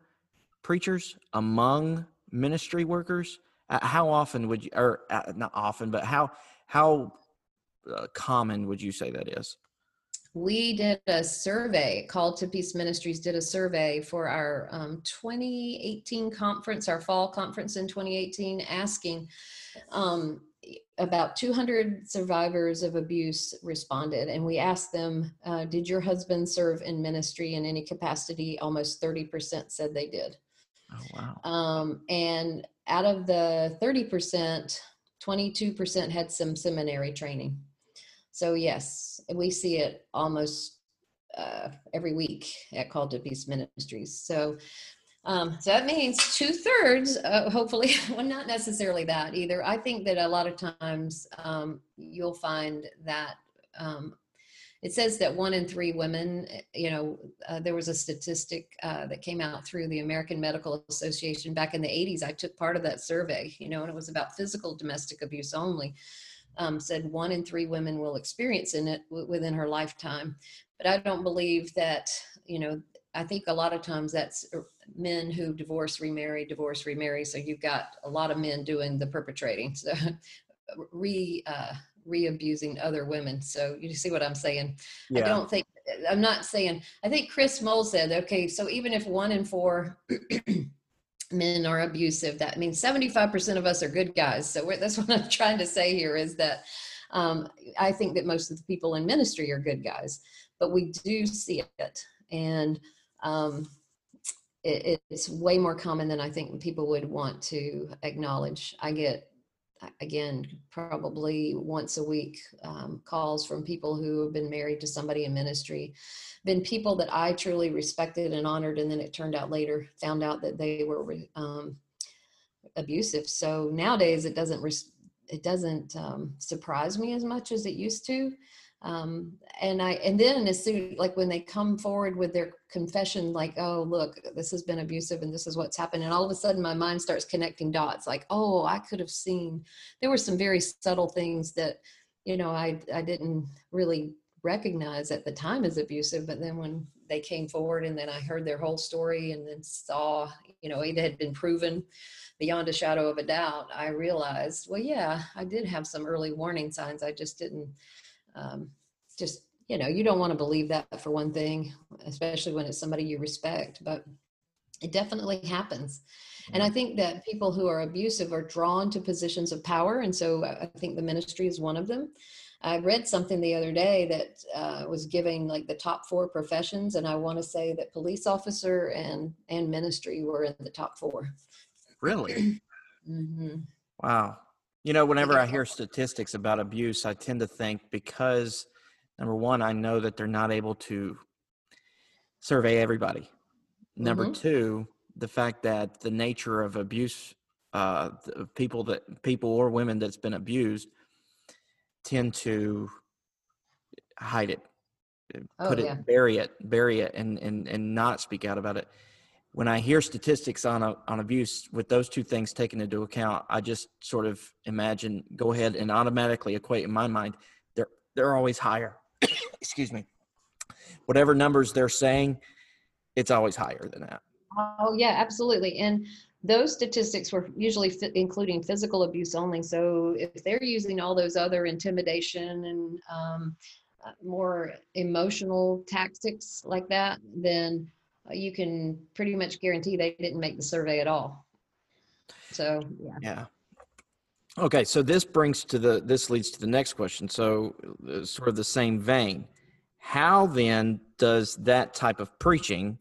preachers among ministry workers? Uh, how often would you or uh, not often but how how uh, common would you say that is? We did a survey called to peace ministries did a survey for our um, 2018 conference our fall conference in 2018 asking um, about 200 survivors of abuse responded, and we asked them, uh, Did your husband serve in ministry in any capacity? Almost 30% said they did. Oh, wow. Um, and out of the 30%, 22% had some seminary training. So, yes, we see it almost uh, every week at Called to Peace Ministries. So, um, so that means two thirds, uh, hopefully, well, not necessarily that either. I think that a lot of times um, you'll find that um, it says that one in three women, you know, uh, there was a statistic uh, that came out through the American Medical Association back in the 80s. I took part of that survey, you know, and it was about physical domestic abuse only. Um, said one in three women will experience in it w- within her lifetime. But I don't believe that, you know, I think a lot of times that's uh, men who divorce, remarry, divorce, remarry. So you've got a lot of men doing the perpetrating, so re uh, re abusing other women. So you see what I'm saying? I don't think I'm not saying. I think Chris Moles said, okay, so even if one in four men are abusive, that means 75% of us are good guys. So we're, that's what I'm trying to say here is that um, I think that most of the people in ministry are good guys, but we do see it. And um, it, it's way more common than I think people would want to acknowledge. I get, again, probably once a week um, calls from people who have been married to somebody in ministry, been people that I truly respected and honored, and then it turned out later, found out that they were um, abusive. So nowadays, it doesn't it doesn't um, surprise me as much as it used to um, and i and then as soon like when they come forward with their confession like oh look this has been abusive and this is what's happened and all of a sudden my mind starts connecting dots like oh i could have seen there were some very subtle things that you know i i didn't really recognize at the time as abusive but then when they came forward and then i heard their whole story and then saw you know it had been proven beyond a shadow of a doubt i realized well yeah i did have some early warning signs i just didn't um, just you know you don't want to believe that for one thing especially when it's somebody you respect but it definitely happens and i think that people who are abusive are drawn to positions of power and so i think the ministry is one of them i read something the other day that uh, was giving like the top four professions and i want to say that police officer and and ministry were in the top four Really? hmm Wow. You know, whenever I hear statistics about abuse, I tend to think because number one, I know that they're not able to survey everybody. Number Mhm. two, the fact that the nature of abuse, uh, of people that people or women that's been abused tend to hide it, uh, Oh, put yeah. it, bury it, bury it, and and and not speak out about it. When I hear statistics on a, on abuse with those two things taken into account, I just sort of imagine go ahead and automatically equate in my mind they're they're always higher. Excuse me. Whatever numbers they're saying, it's always higher than that. Oh, yeah, absolutely. And those statistics were usually fi- including physical abuse only. So if they're using all those other intimidation and um, uh, more emotional tactics like that, then you can pretty much guarantee they didn't make the survey at all. So, yeah. Yeah. Okay, so this brings to the this leads to the next question. So, uh, sort of the same vein. How then does that type of preaching,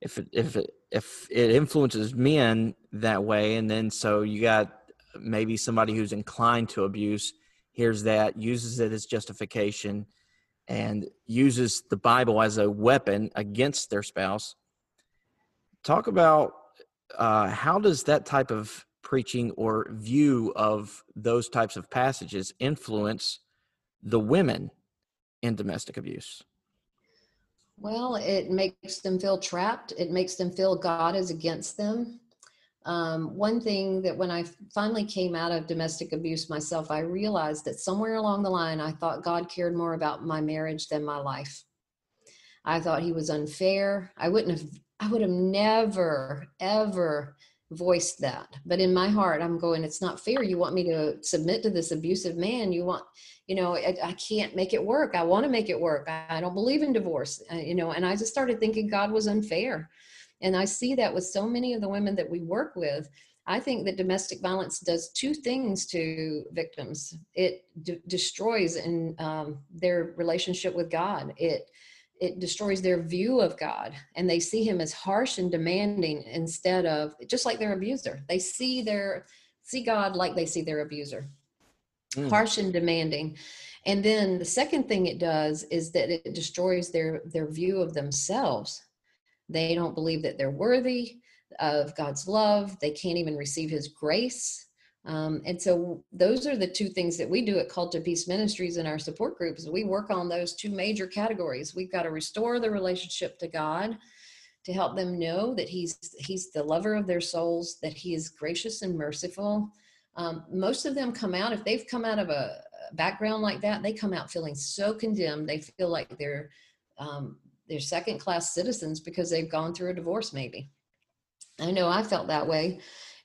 if it, if it if it influences men that way, and then so you got maybe somebody who's inclined to abuse, hears that, uses it as justification, and uses the Bible as a weapon against their spouse. Talk about uh, how does that type of preaching or view of those types of passages influence the women in domestic abuse? Well, it makes them feel trapped. It makes them feel God is against them. Um, one thing that when I finally came out of domestic abuse myself, I realized that somewhere along the line, I thought God cared more about my marriage than my life. I thought he was unfair. I wouldn't have, I would have never, ever voiced that. But in my heart, I'm going, it's not fair. You want me to submit to this abusive man. You want, you know, I, I can't make it work. I want to make it work. I, I don't believe in divorce, uh, you know, and I just started thinking God was unfair. And I see that with so many of the women that we work with. I think that domestic violence does two things to victims. It d- destroys in um, their relationship with God. It it destroys their view of God, and they see Him as harsh and demanding instead of just like their abuser. They see their see God like they see their abuser, mm. harsh and demanding. And then the second thing it does is that it destroys their their view of themselves. They don't believe that they're worthy of God's love. They can't even receive His grace. Um, and so those are the two things that we do at Called to Peace Ministries in our support groups. We work on those two major categories. We've got to restore the relationship to God to help them know that He's He's the lover of their souls, that He is gracious and merciful. Um, most of them come out if they've come out of a background like that, they come out feeling so condemned. They feel like they're um, they're second class citizens because they've gone through a divorce, maybe. I know I felt that way.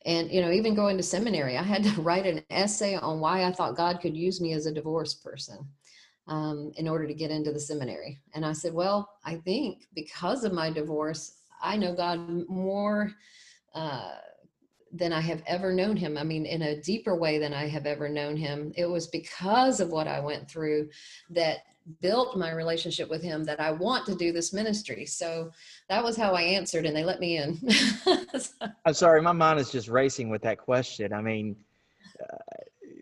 And, you know, even going to seminary, I had to write an essay on why I thought God could use me as a divorced person um, in order to get into the seminary. And I said, well, I think because of my divorce, I know God more uh, than I have ever known him. I mean, in a deeper way than I have ever known him. It was because of what I went through that built my relationship with him that I want to do this ministry. So that was how I answered, and they let me in. I'm sorry, my mind is just racing with that question. I mean, uh,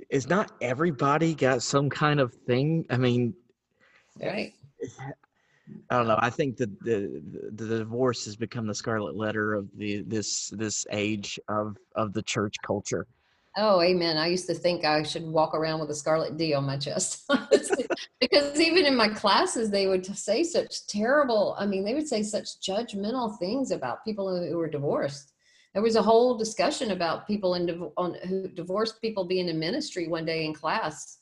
is not everybody got some kind of thing? I mean, right. I don't know. I think that the, the, the divorce has become the scarlet letter of the this this age of of the church culture. Oh, amen. I used to think I should walk around with a scarlet D on my chest. because even in my classes, they would say such terrible, I mean, they would say such judgmental things about people who were divorced. There was a whole discussion about people in on who divorced people being in ministry one day in class.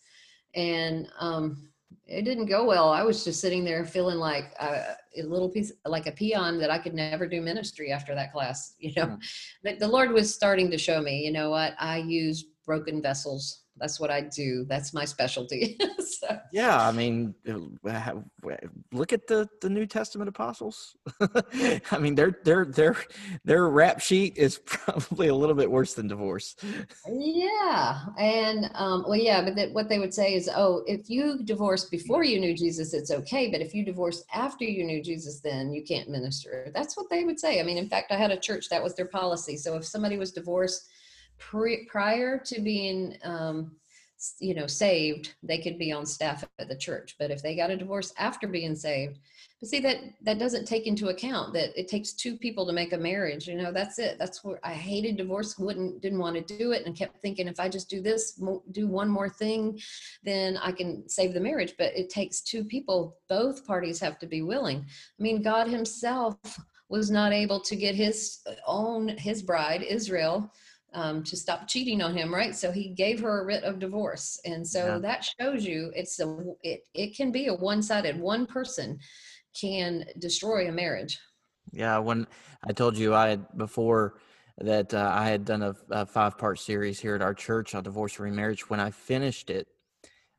And um, it didn't go well. I was just sitting there feeling like a, a, little piece, like a peon that I could never do ministry after that class, you know. Mm. But the Lord was starting to show me, you know what, I use broken vessels that's what I do. That's my specialty. so. Yeah, I mean, look at the the New Testament apostles. I mean, their their their their rap sheet is probably a little bit worse than divorce. Yeah, and um, well, yeah, but that, what they would say is, oh, if you divorce before you knew Jesus, it's okay, but if you divorce after you knew Jesus, then you can't minister. That's what they would say. I mean, in fact, I had a church that was their policy. So if somebody was divorced pre- prior to being um, you know saved they could be on staff at the church. But if they got a divorce after being saved but see that that doesn't take into account that it takes two people to make a marriage you know that's it. That's where i hated divorce wouldn't didn't want to do it and kept thinking if i just do this do one more thing then i can save the marriage. But it takes two people both parties have to be willing. I mean god himself was not able to get his own his bride israel um, to stop cheating on him, right? So he gave her a writ of divorce, and so yeah. that shows you it's a it it can be a one sided. One person can destroy a marriage. Yeah, when I told you I had before that uh, I had done a, a five part series here at our church on divorce and remarriage. When I finished it,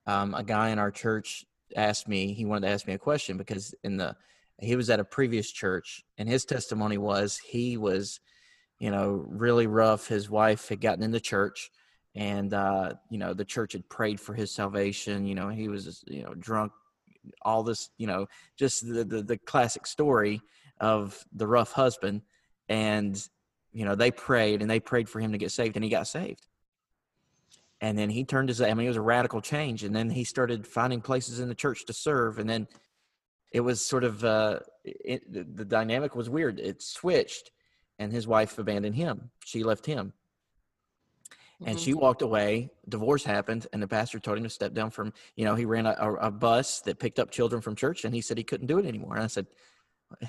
um, a guy in our church asked me. He wanted to ask me a question because in the he was at a previous church, and his testimony was he was you know, really rough. His wife had gotten in the church, and uh, you know, the church had prayed for his salvation. You know, he was you know drunk, all this, you know, just the the, the classic story of the rough husband, and you know, they prayed and they prayed for him to get saved, and he got saved. And then he turned his, I mean, it was a radical change. And then he started finding places in the church to serve. And then it was sort of, uh, it, the, the dynamic was weird. It switched and his wife abandoned him. She left him. And mm-hmm. she walked away. Divorce happened, and the pastor told him to step down from. You know, he ran a, a, a bus that picked up children from church, and he said he couldn't do it anymore. And I said,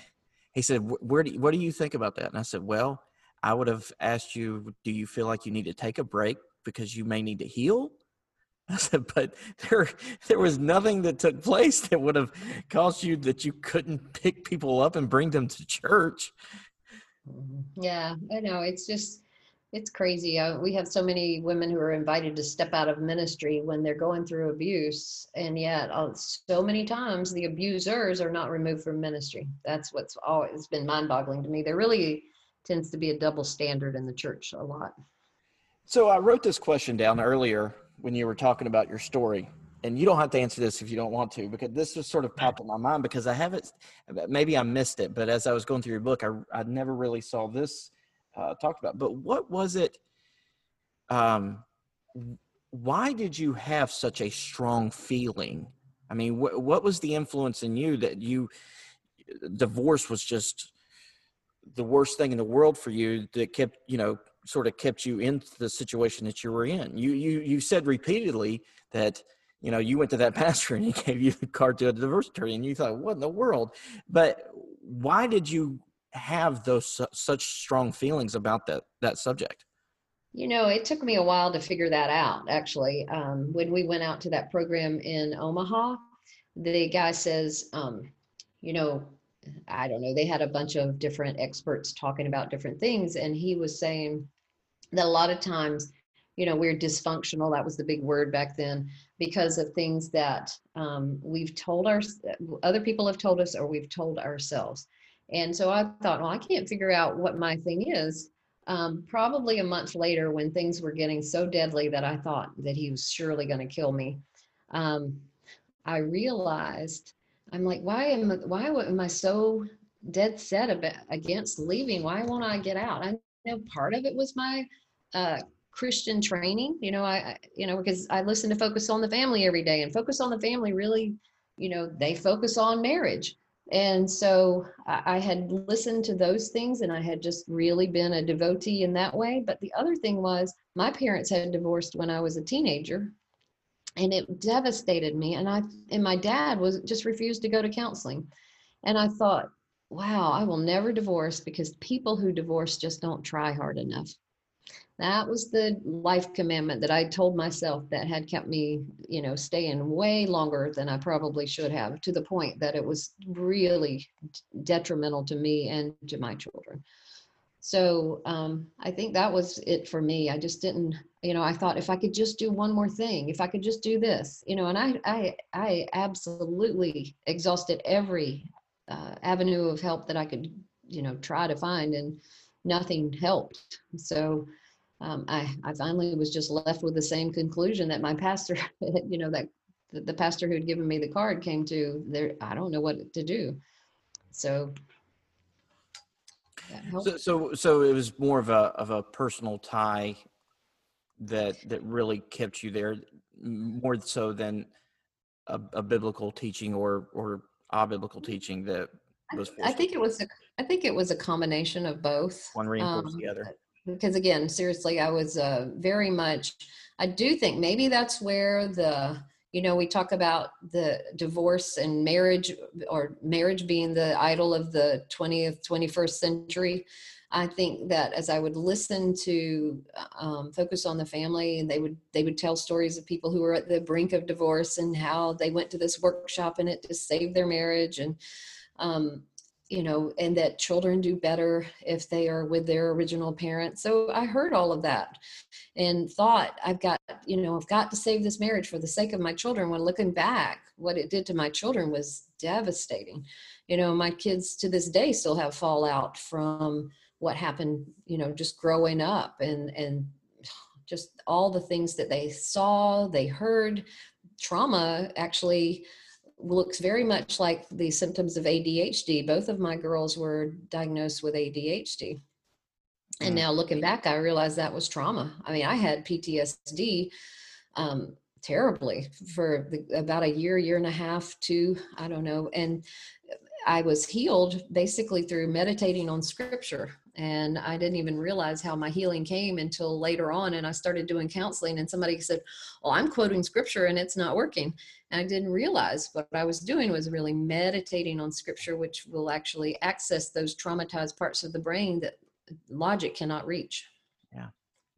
he said, "Where do you, what do you think about that?" And I said, "Well, I would have asked you, do you feel like you need to take a break because you may need to heal?" I said, "But there, there was nothing that took place that would have caused you that you couldn't pick people up and bring them to church." Mm-hmm. Yeah, I know. It's just, it's crazy. Uh, we have so many women who are invited to step out of ministry when they're going through abuse, and yet uh, so many times the abusers are not removed from ministry. That's what's always been mind-boggling to me. There really tends to be a double standard in the church a lot. So I wrote this question down earlier when you were talking about your story, and you don't have to answer this if you don't want to, because this just sort of popped in my mind because I haven't, maybe I missed it, but as I was going through your book, I I never really saw this uh, talked about. But what was it? Um, why did you have such a strong feeling? I mean, wh- what was the influence in you that you divorce was just the worst thing in the world for you that kept you know sort of kept you in the situation that you were in you you you said repeatedly that you know you went to that pastor and he gave you the card to a divorce attorney and you thought what in the world but why did you have those such strong feelings about that that subject you know it took me a while to figure that out actually um, when we went out to that program in omaha the guy says um, you know I don't know, they had a bunch of different experts talking about different things. And he was saying that a lot of times, you know, we're dysfunctional. That was the big word back then because of things that um, we've told our other people have told us or we've told ourselves. And so I thought, well, I can't figure out what my thing is. Um, probably a month later, when things were getting so deadly that I thought that he was surely going to kill me, um, I realized I'm like, why am I, why am I so dead set about, against leaving? Why won't I get out? I know part of it was my uh, Christian training. You know, I you know because I listen to Focus on the Family every day, and Focus on the Family really, you know, they focus on marriage. And so I, I had listened to those things, and I had just really been a devotee in that way. But the other thing was, my parents had divorced when I was a teenager, and it devastated me and i and my dad was just refused to go to counseling and i thought wow i will never divorce because people who divorce just don't try hard enough that was the life commandment that i told myself that had kept me you know staying way longer than i probably should have to the point that it was really detrimental to me and to my children so um, I think that was it for me. I just didn't, you know, I thought if I could just do one more thing, if I could just do this, you know, and I, I, I absolutely exhausted every uh, avenue of help that I could, you know, try to find, and nothing helped. So um, I, I finally was just left with the same conclusion that my pastor, you know, that the pastor who had given me the card came to. There, I don't know what to do. So so, so, so it was more of a of a personal tie that that really kept you there, more so than a, a biblical teaching or or a biblical teaching that was. I think it was a I think it was a combination of both. One reinforced um, the other. Because again, seriously, I was uh, very much. I do think maybe that's where the you know we talk about the divorce and marriage or marriage being the idol of the 20th 21st century i think that as i would listen to um, focus on the family and they would they would tell stories of people who were at the brink of divorce and how they went to this workshop and it to save their marriage and um, you know, and that children do better if they are with their original parents. So I heard all of that and thought, I've got, you know, I've got to save this marriage for the sake of my children. When looking back, what it did to my children was devastating. You know, my kids to this day still have fallout from what happened, you know, just growing up and, and just all the things that they saw, they heard. Trauma actually looks very much like the symptoms of ADHD. Both of my girls were diagnosed with ADHD. And mm. now looking back, I realized that was trauma. I mean, I had PTSD um, terribly for the, about a year, year and a half, two, I don't know. And I was healed basically through meditating on scripture. And I didn't even realize how my healing came until later on. And I started doing counseling, and somebody said, Well, I'm quoting scripture and it's not working. And I didn't realize what I was doing was really meditating on scripture, which will actually access those traumatized parts of the brain that logic cannot reach. Yeah.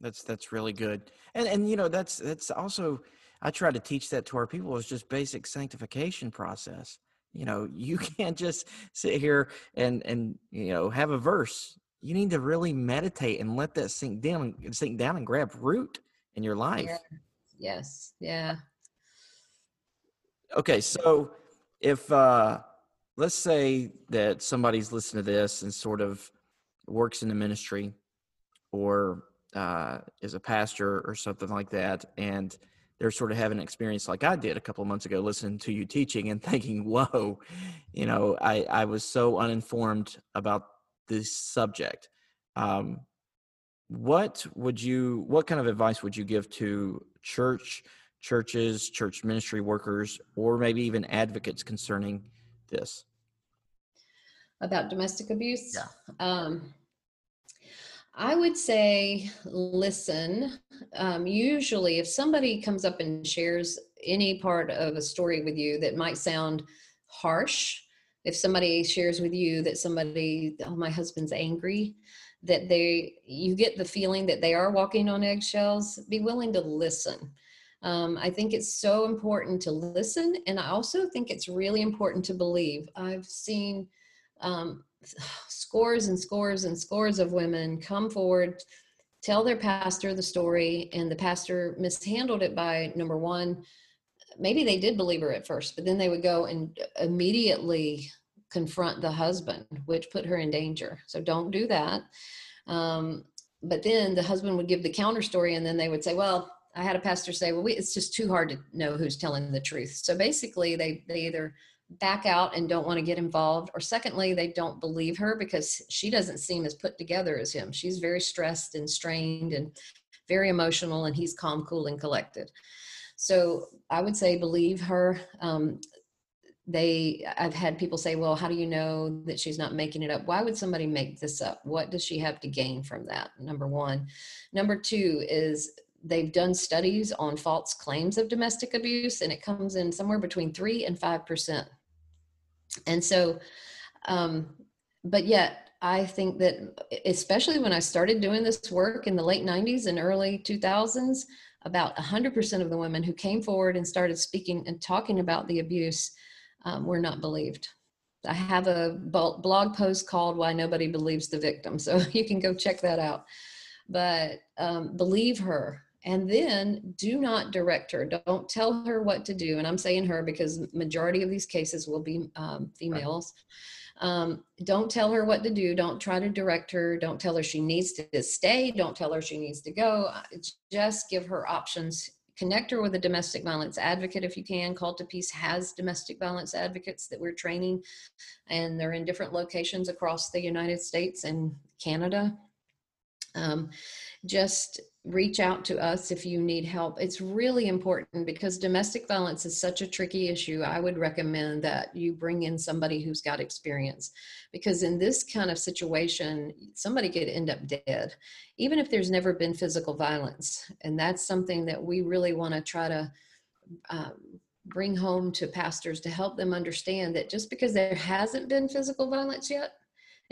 That's that's really good. And and you know, that's that's also I try to teach that to our people is just basic sanctification process you know you can't just sit here and and you know have a verse you need to really meditate and let that sink down sink down and grab root in your life yeah. yes yeah okay so if uh let's say that somebody's listening to this and sort of works in the ministry or uh, is a pastor or something like that, and they're sort of having an experience like I did a couple of months ago, listening to you teaching and thinking, "Whoa, you know, I I was so uninformed about this subject." Um, what would you? What kind of advice would you give to church? Churches, church ministry workers, or maybe even advocates concerning this? About domestic abuse? Yeah. Um, I would say listen. Um, usually, if somebody comes up and shares any part of a story with you that might sound harsh, if somebody shares with you that somebody, oh, my husband's angry, that they, you get the feeling that they are walking on eggshells, be willing to listen. Um, I think it's so important to listen, and I also think it's really important to believe. I've seen um, scores and scores and scores of women come forward, tell their pastor the story, and the pastor mishandled it by number one, maybe they did believe her at first, but then they would go and immediately confront the husband, which put her in danger. So don't do that. Um, but then the husband would give the counter story, and then they would say, Well, I had a pastor say, "Well, we, it's just too hard to know who's telling the truth." So basically, they they either back out and don't want to get involved, or secondly, they don't believe her because she doesn't seem as put together as him. She's very stressed and strained and very emotional, and he's calm, cool, and collected. So I would say believe her. Um, they i've had people say well how do you know that she's not making it up why would somebody make this up what does she have to gain from that number one number two is they've done studies on false claims of domestic abuse and it comes in somewhere between 3 and 5% and so um, but yet i think that especially when i started doing this work in the late 90s and early 2000s about 100% of the women who came forward and started speaking and talking about the abuse um, were not believed. I have a blog post called why nobody believes the victim so you can go check that out. But um, believe her and then do not direct her. Don't tell her what to do. And i'm saying her because majority of these cases will be um, females. Um, don't tell her what to do. Don't try to direct her. Don't tell her she needs to stay. Don't tell her she needs to go. Uh, just give her options. Connect her with a domestic violence advocate if you can. Called to peace has domestic violence advocates that we're training and they're in different locations across the united states and canada. Um, just reach out to us if you need help. It's really important because domestic violence is such a tricky issue. I would recommend that you bring in somebody who's got experience because in this kind of situation, somebody could end up dead, even if there's never been physical violence. And that's something that we really want to try to um, bring home to pastors to help them understand that just because there hasn't been physical violence yet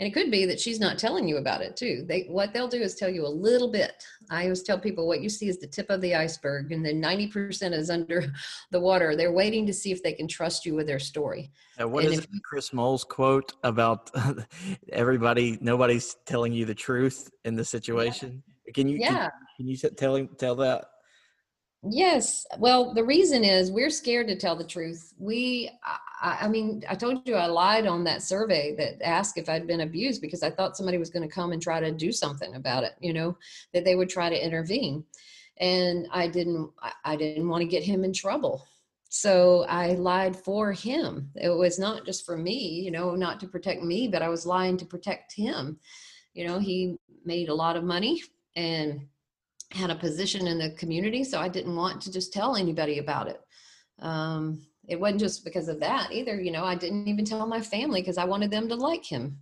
and it could be that she's not telling you about it too. They what they'll do is tell you a little bit. I always tell people what you see is the tip of the iceberg and then 90% is under the water. They're waiting to see if they can trust you with their story. Uh, what and is if, chris moles quote about everybody nobody's telling you the truth in the situation? Yeah. can you yeah. can, can you tell him tell that Yes. Well, the reason is we're scared to tell the truth. We, I, I, mean, I told you I lied on that survey that asked if I'd been abused because I thought somebody was going to come and try to do something about it, you know, that they would try to intervene. And I didn't, I didn't want to get him in trouble. So I lied for him. It was not just for me, you know, not to protect me, but I was lying to protect him. You know, he made a lot of money and had a position in the community, so I didn't want to just tell anybody about it. Um, it wasn't just because of that either. You know, I didn't even tell my family because I wanted them to like him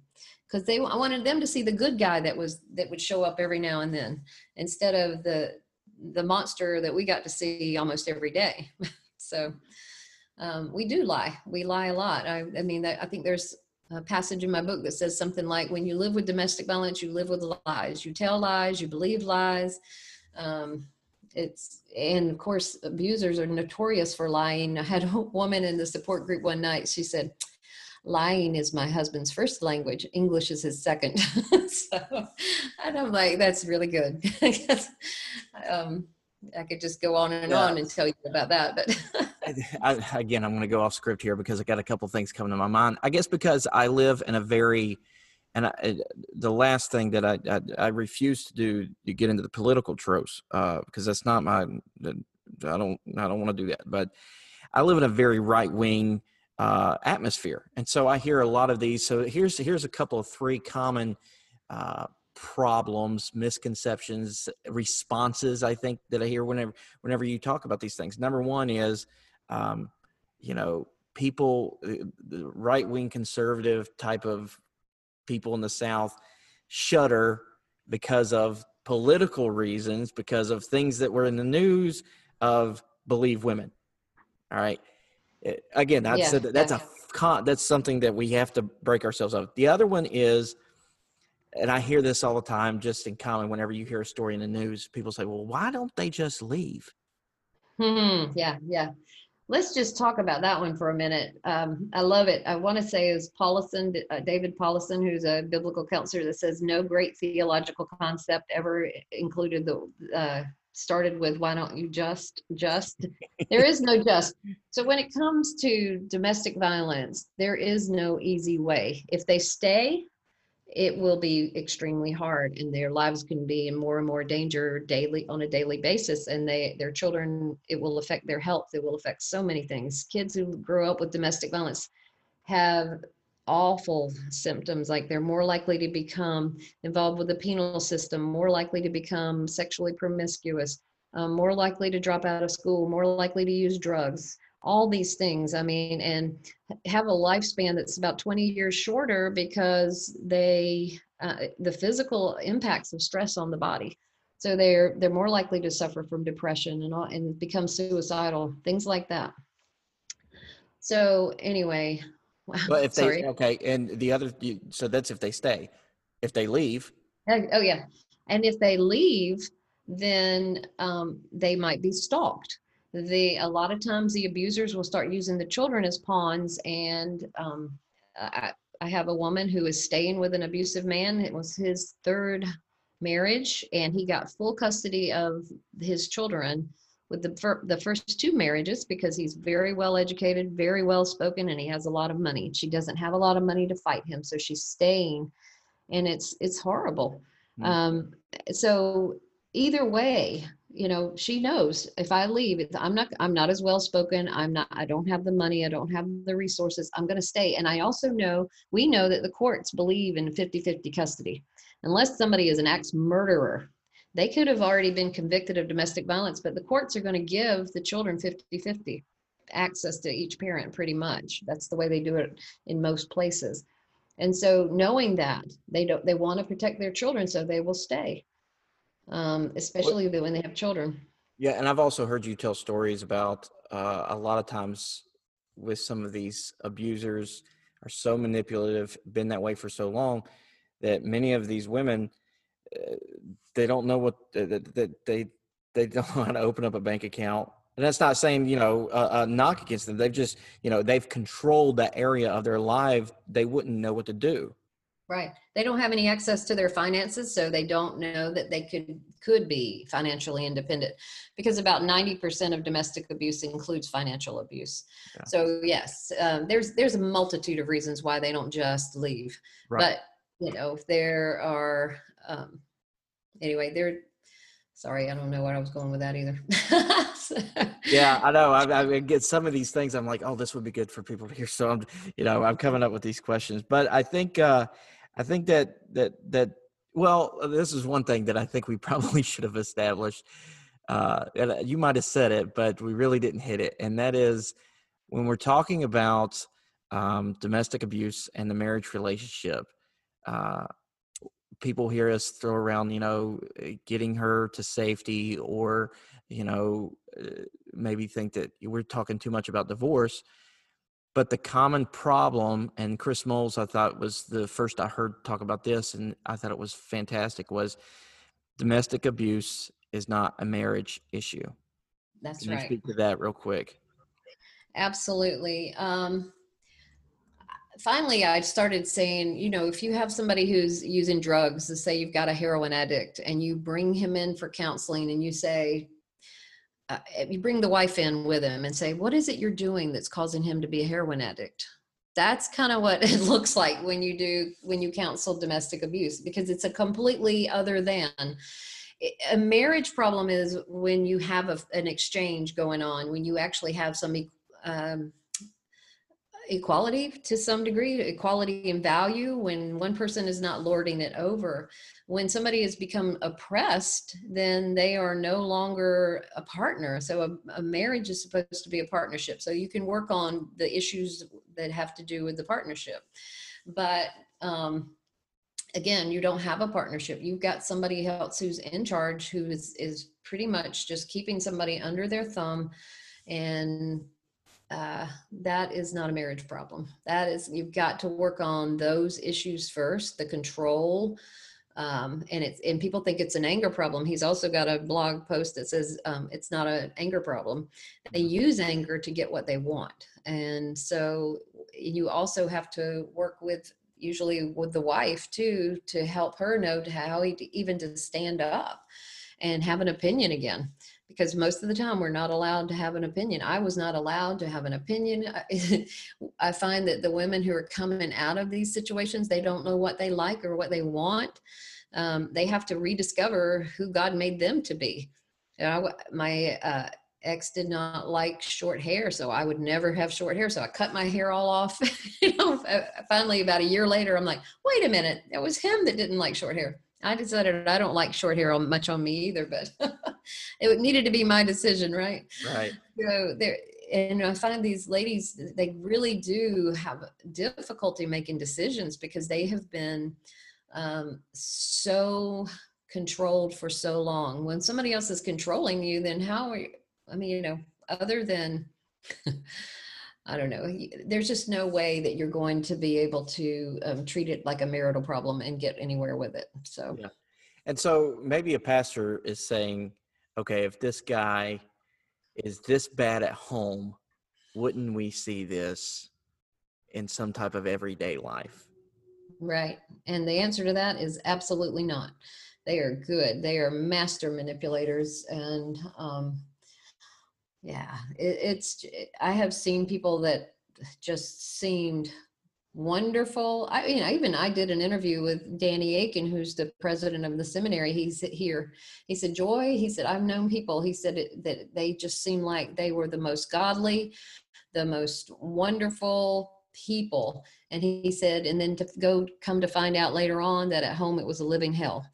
because they I wanted them to see the good guy that was that would show up every now and then instead of the the monster that we got to see almost every day. so um, we do lie. We lie a lot. I, I mean, I think there's a passage in my book that says something like, "When you live with domestic violence, you live with lies. You tell lies. You believe lies." Um, it's and of course abusers are notorious for lying. I had a woman in the support group one night. She said, "Lying is my husband's first language. English is his second. so, and I'm like, "That's really good." um, I could just go on and yeah. on and tell you about that, but. I, again, I'm going to go off script here because I got a couple things coming to my mind. I guess because I live in a very and I, the last thing that I, I, I refuse to do to get into the political tropes uh, because that's not my I don't I don't want to do that. But I live in a very right wing uh, atmosphere, and so I hear a lot of these. So here's here's a couple of three common uh, problems, misconceptions, responses. I think that I hear whenever whenever you talk about these things. Number one is, um, you know, people, uh, the right wing conservative type of people in the South shudder because of political reasons, because of things that were in the news of believe women. All right. Eh, again, that's yeah, a, that's a con, that's something that we have to break ourselves of. The other one is, and I hear this all the time, just in common. Whenever you hear a story in the news, people say, "Well, why don't they just leave?" Hmm. Yeah. Yeah let's just talk about that one for a minute. Um, I love it. I want to say is Powlison, uh, David Powlison, who's a biblical counselor, that says no great theological concept ever included the uh, started with why don't you just just there is no just so when it comes to domestic violence there is no easy way if they stay it will be extremely hard and their lives can be in more and more danger daily on a daily basis. And they their children it will affect their health. It will affect so many things. Kids who grow up with domestic violence have awful symptoms like they're more likely to become involved with the penal system more likely to become sexually promiscuous um, more likely to drop out of school more likely to use drugs all these things. I mean, and have a lifespan that's about 20 years shorter because they, uh, the physical impacts of stress on the body. So they're they're more likely to suffer from depression and all, and become suicidal, things like that. So anyway, well, if they okay, and the other, so that's if they stay. If they leave, oh, oh yeah, and if they leave, then um, they might be stalked the a lot of times the abusers will start using the children as pawns and um, I, I have a woman who is staying with an abusive man. It was his third marriage and he got full custody of his children with the, fir- the first two marriages because he's very well educated very well spoken and he has a lot of money. She doesn't have a lot of money to fight him so she's staying and it's it's horrible. Mm-hmm. um, so either way you know she knows if i leave i'm not i'm not as well spoken i'm not i don't have the money i don't have the resources i'm going to stay. And i also know we know that the courts believe in 50-50 custody. Unless somebody is an ex murderer they could have already been convicted of domestic violence but the courts are going to give the children 50-50 access to each parent pretty much. That's the way they do it in most places. And so knowing that they don't they want to protect their children so they will stay um, especially when they have children. Yeah, and I've also heard you tell stories about uh, a lot of times with some of these abusers are so manipulative, been that way for so long that many of these women uh, they don't know what that they, they they don't know how to open up a bank account. And that's not saying you know a, a, knock against them. They've just you know they've controlled that area of their life. They wouldn't know what to do Right. They don't have any access to their finances, so they don't know that they could could be financially independent because about 90% of domestic abuse includes financial abuse. Yeah. So yes, um, there's there's a multitude of reasons why they don't just leave. Right. But you know, if there are um, anyway, there sorry, I don't know where I was going with that either. yeah, I know. I, I, get some of these things. I'm like, oh, this would be good for people to hear. So I'm, you know, I'm coming up with these questions. But I think, uh, I think that that that well, this is one thing that I think we probably should have established. Uh, uh, you might have said it, but we really didn't hit it, and that is when we're talking about um, domestic abuse and the marriage relationship. Uh, people hear us throw around, you know, eh, getting her to safety, or you know, uh, maybe think that we're talking too much about divorce. But the common problem, and Chris Moles, I thought was the first I heard talk about this, and I thought it was fantastic, was domestic abuse is not a marriage issue. That's Can right. Speak to that real quick. Absolutely. Um, finally, I started saying, you know, if you have somebody who's using drugs, let's say you've got a heroin addict, and you bring him in for counseling, and you say, uh, you bring the wife in with him and say, what is it you're doing that's causing him to be a heroin addict? that's kind of what it looks like when you do when you counsel domestic abuse because it's a completely other than a marriage problem is when you have a, an exchange going on when you actually have some um, equality to some degree equality in value when one person is not lording it over when somebody has become oppressed then they are no longer a partner so a, a, marriage is supposed to be a partnership so you can work on the issues that have to do with the partnership but um, again you don't have a partnership you've got somebody else who's in charge who is is pretty much just keeping somebody under their thumb and uh, that is not a marriage problem. That is, you've got to work on those issues first, the control. Um, and it's and people think it's an anger problem. He's also got a blog post that says um, it's not an anger problem. They use anger to get what they want, and so you also have to work with usually with the wife too to help her know how even to stand up and have an opinion again because most of the time we're not allowed to have an opinion. I was not allowed to have an opinion. I find that the women who are coming out of these situations, they don't know what they like or what they want. Um, they have to rediscover who God made them to be. You know, my uh, ex did not like short hair, so I would never have short hair. So I cut my hair all off. you know, finally, about a year later, I'm like, wait a minute, it was him that didn't like short hair. I decided I don't like short hair on, much on me either, but it needed to be my decision, right? Right. So there, and I find these ladies, they really do have difficulty making decisions because they have been um, so controlled for so long. When somebody else is controlling you, then how are you? I mean, you know, other than I don't know. There's just no way that you're going to be able to um, treat it like a marital problem and get anywhere with it. So, yeah. And so maybe a pastor is saying, okay, if this guy is this bad at home, wouldn't we see this in some type of everyday life? Right. And the answer to that is absolutely not. They are good. They are master manipulators. And um, yeah it, it's i have seen people that just seemed wonderful. I mean even i did an interview with danny akin who's the president of the seminary. He's here he said joy he said i've known people he said it, that they just seemed like they were the most godly the most wonderful people. And he, he said and then to go come to find out later on that at home it was a living hell.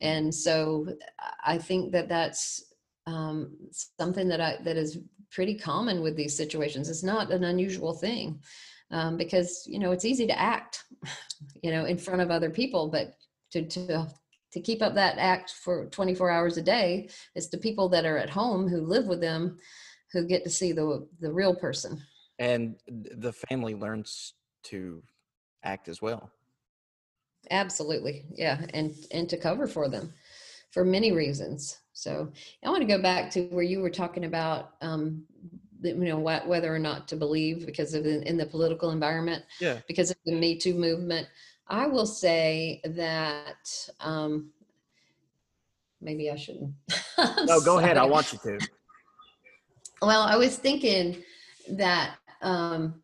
And so i think that that's um, something that I that is pretty common with these situations. It's not an unusual thing um, because you know it's easy to act, you know, in front of other people, but to to to keep up that act for 24 hours a day, it's the people that are at home who live with them who get to see the the real person. And the family learns to act as well. Absolutely, yeah, and and to cover for them for many reasons. So I want to go back to where you were talking about, um, you know, what, whether or not to believe because of the, in the political environment, yeah, because of the Me Too movement. I will say that um, maybe I shouldn't. no, go ahead. I want you to. Well, I was thinking that um,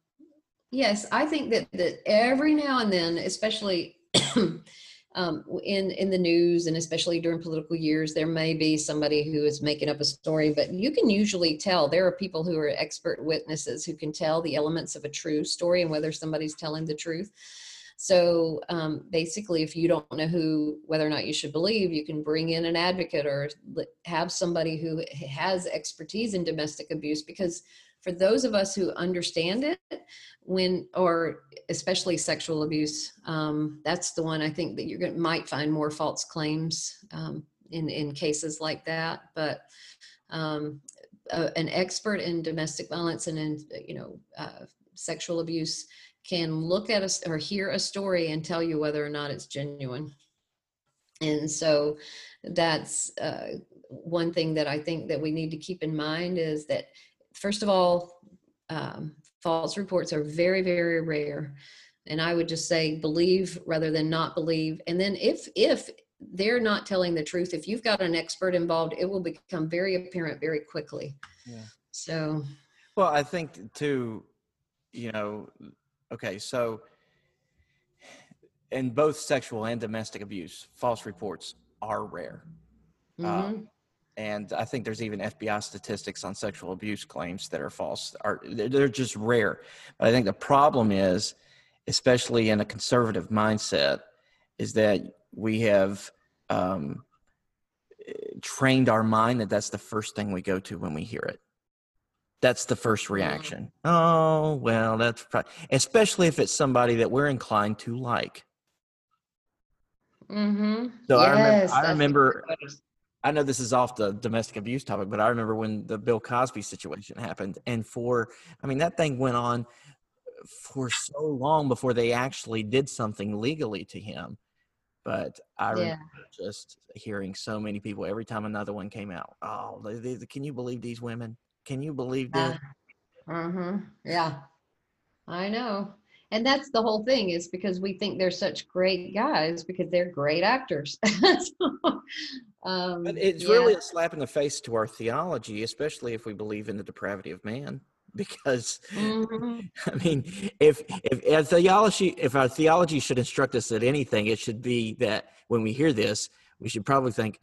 yes, I think that that every now and then, especially um, in in the news and especially during political years there may be somebody who is making up a story but you can usually tell there are people who are expert witnesses who can tell the elements of a true story and whether somebody's telling the truth. So um, basically if you don't know who whether or not you should believe you can bring in an advocate or have somebody who has expertise in domestic abuse because for those of us who understand it when or especially sexual abuse um, that's the one i think that you might find more false claims um, in in cases like that. But um, an expert in domestic violence and in you know uh, sexual abuse can look at us or hear a story and tell you whether or not it's genuine. And so that's uh, one thing that i think that we need to keep in mind is that first of all, um, false reports are very, very rare. And I would just say believe rather than not believe. And then if if they're not telling the truth, if you've got an expert involved, it will become very apparent very quickly. Yeah. So well, I think too, you know, Okay, so in both sexual and domestic abuse, false reports are rare. Mhm. Um, and I think there's even FBI statistics on sexual abuse claims that are false. Are they're just rare. But I think the problem is, especially in a conservative mindset, is that we have um, trained our mind that that's the first thing we go to when we hear it. That's the first reaction. Oh well, that's pro-, especially if it's somebody that we're inclined to like. Mm-hmm. So I remember- I remember- what it is. I know this is off the domestic abuse topic, but I remember when the Bill Cosby situation happened, and for I mean that thing went on for so long before they actually did something legally to him. But I Yeah. remember just hearing so many people every time another one came out. Oh, they, they, can you believe these women? Can you believe this? Mm-hmm. Yeah, I know. And that's the whole thing is because we think they're such great guys because they're great actors. So, um, But it's yeah. really a slap in the face to our theology, especially if we believe in the depravity of man. Because Mhm. I mean, if if our theology if our theology should instruct us at anything, it should be that when we hear this, we should probably think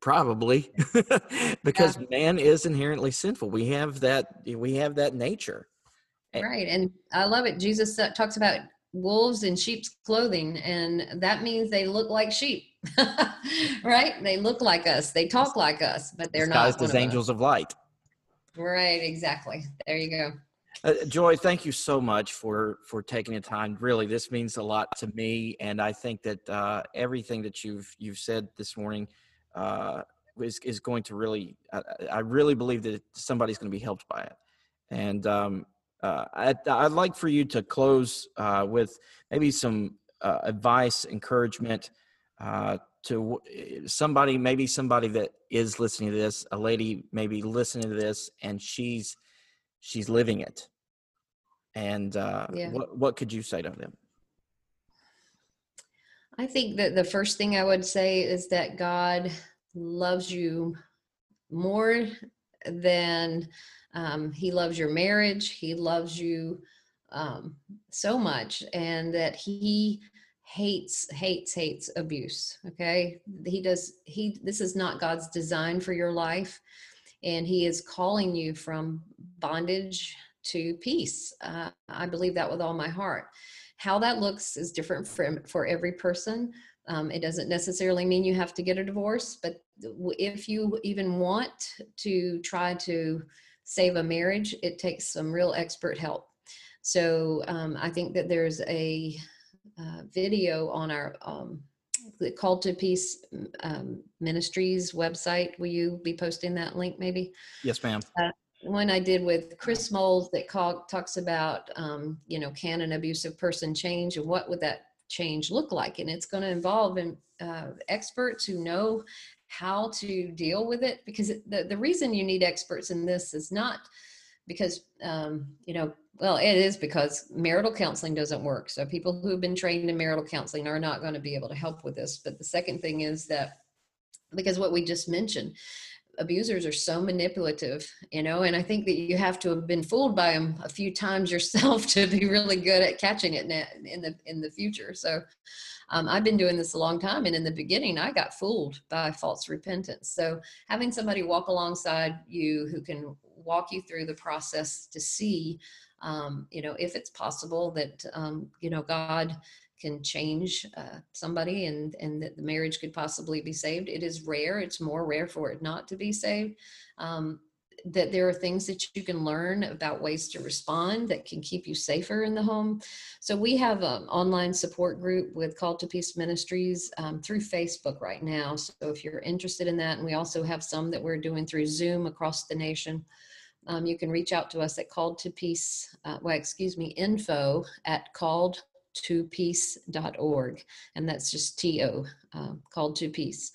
probably because man is inherently sinful. We have that we have that nature. Right. And I love it. Jesus uh, talks about wolves in sheep's clothing, and that means they look like sheep. right? They look like us. They talk like us, but they're not. disguised as of angels of light. Right. Exactly. There you go. Uh, Joy, thank you so much for for taking the time. Really, this means a lot to me, and I think that uh, everything that you've you've said this morning uh, is is going to really. I, I really believe that somebody's going to be helped by it, and um, uh, I'd, I'd like for you to close uh, with maybe some uh, advice, encouragement uh, to w- somebody, maybe somebody that is listening to this, a lady maybe listening to this, and she's she's living it and uh, Yeah. what what could you say to them? I think that the first thing I would say is that God loves you more than um, He loves your marriage. He loves you um, so much, and that He hates, hates, hates abuse. Okay, He does. He. This is not God's design for your life, and He is calling you from bondage to peace. Uh, I believe that with all my heart how that looks is different for, for every person. Um, it doesn't necessarily mean you have to get a divorce, but if you even want to try to save a marriage, it takes some real expert help. So um, I think that there's a uh, video on our um, the Called to Peace um, Ministries website. Will you be posting that link maybe? Yes, ma'am. one I did with Chris Moles that call, talks about, um, you know, can an abusive person change and what would that change look like? And it's going to involve in, uh, experts who know how to deal with it because the, the reason you need experts in this is not because, um, you know, well, it is because marital counseling doesn't work. So people who have been trained in marital counseling are not going to be able to help with this. But the second thing is that because what we just mentioned, abusers are so manipulative, you know, and I think that you have to have been fooled by them a few times yourself to be really good at catching it in the in the future. So um, I've been doing this a long time, and in the beginning, I got fooled by false repentance. So having somebody walk alongside you who can walk you through the process to see, um, you know, if it's possible that um, you know God can change uh, somebody and and that the marriage could possibly be saved. It is rare. It's more rare for it not to be saved. Um, that there are things that you can learn about ways to respond that can keep you safer in the home. So we have an online support group with Called to Peace Ministries um, through Facebook right now. So if you're interested in that, and we also have some that we're doing through Zoom across the nation. Um, you can reach out to us at called to peace, uh, well, excuse me, info at called to peace.org. And that's just T-O, uh, called to peace.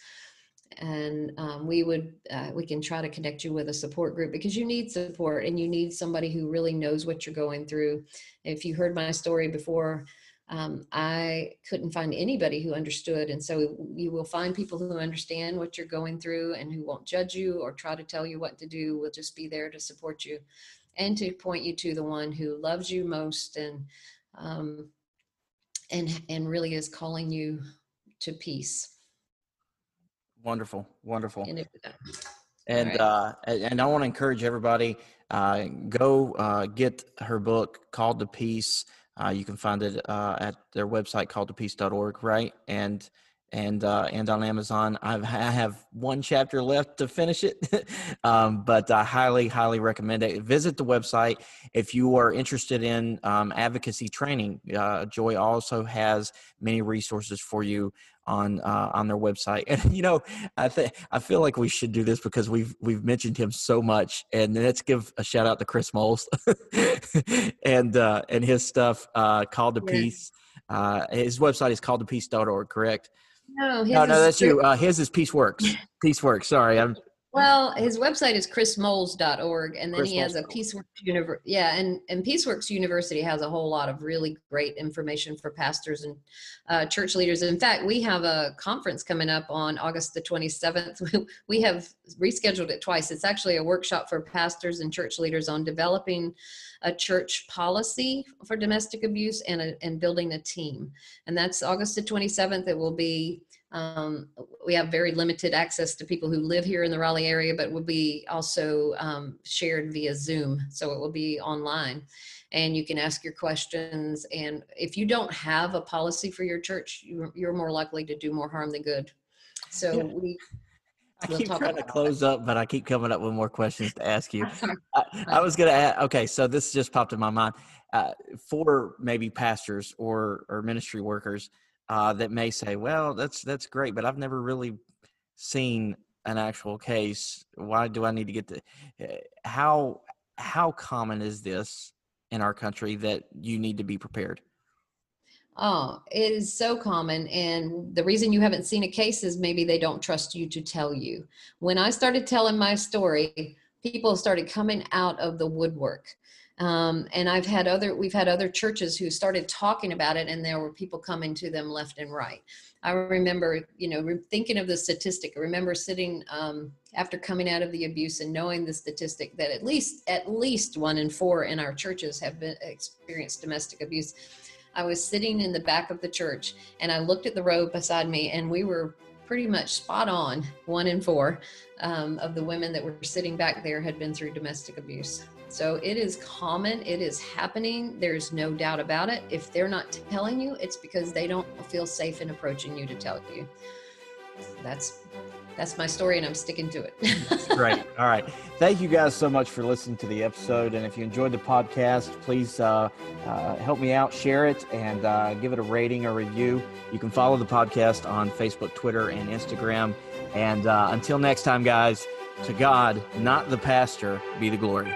And um, we would, uh, we can try to connect you with a support group because you need support and you need somebody who really knows what you're going through. If you heard my story before, um, I couldn't find anybody who understood. And so you will find people who understand what you're going through and who won't judge you or try to tell you what to do. We'll just be there to support you. and to point you to the one who loves you most and um, and and really is calling you to peace. Wonderful, wonderful. And, it, and right. uh, and I want to encourage everybody uh, go uh, get her book called to peace. Uh, you can find it uh, at their website called to peace.org, right? And and uh, and on Amazon. I've, I have one chapter left to finish it, um, but I highly highly recommend it. Visit the website if you are interested in um, advocacy training. Uh, Joy also has many resources for you on uh, on their website. And you know, I think I feel like we should do this because we've we've mentioned him so much. And let's give a shout out to Chris Moles and uh, and his stuff uh, called to Yeah. peace. Uh, his website is called to peace.org, correct? No, his No, no, that's you. Uh, his is Peaceworks. Peaceworks. Sorry, I'm Well, his website is chrismoles.org, and then he has a Chris Peaceworks Univer- Yeah, and and Peaceworks University has a whole lot of really great information for pastors and uh, church leaders. In fact, we have a conference coming up on August the 27th. we have rescheduled it twice. It's actually a workshop for pastors and church leaders on developing a church policy for domestic abuse and a, and building a team. And that's August the 27th. It will be um, we have very limited access to people who live here in the Raleigh area, but will be also um, shared via Zoom. So it will be online and you can ask your questions. And if you don't have a policy for your church, you- you're more likely to do more harm than good. So Yeah. we, I We'll keep talk trying to close up, but I keep coming up with more questions to ask you. I, I was gonna add. Okay, so this just popped in my mind. Uh, for maybe pastors or or ministry workers uh, that may say, "Well, that's that's great, but I've never really seen an actual case. Why do I need to get the uh, how how common is this in our country that you need to be prepared?" Oh, it is so common. And the reason you haven't seen a case is maybe they don't trust you to tell you. When I started telling my story, people started coming out of the woodwork. Um, and I've had other, we've had other churches who started talking about it, and there were people coming to them left and right. I remember, you know, thinking of the statistic. I remember sitting um, after coming out of the abuse and knowing the statistic that at least, at least one in four in our churches have been experienced domestic abuse. I was sitting in the back of the church and I looked at the row beside me, and we were pretty much spot on. One in four um, of the women that were sitting back there had been through domestic abuse. So it is common, it is happening. There's no doubt about it. If they're not telling you, it's because they don't feel safe in approaching you to tell you. That's that's my story, and I'm sticking to it. Great. All right. Thank you guys so much for listening to the episode. And if you enjoyed the podcast, please uh, uh, help me out, share it, and uh, give it a rating or review. You can follow the podcast on Facebook, Twitter, and Instagram. And uh, until next time, guys, to God, not the pastor, be the glory.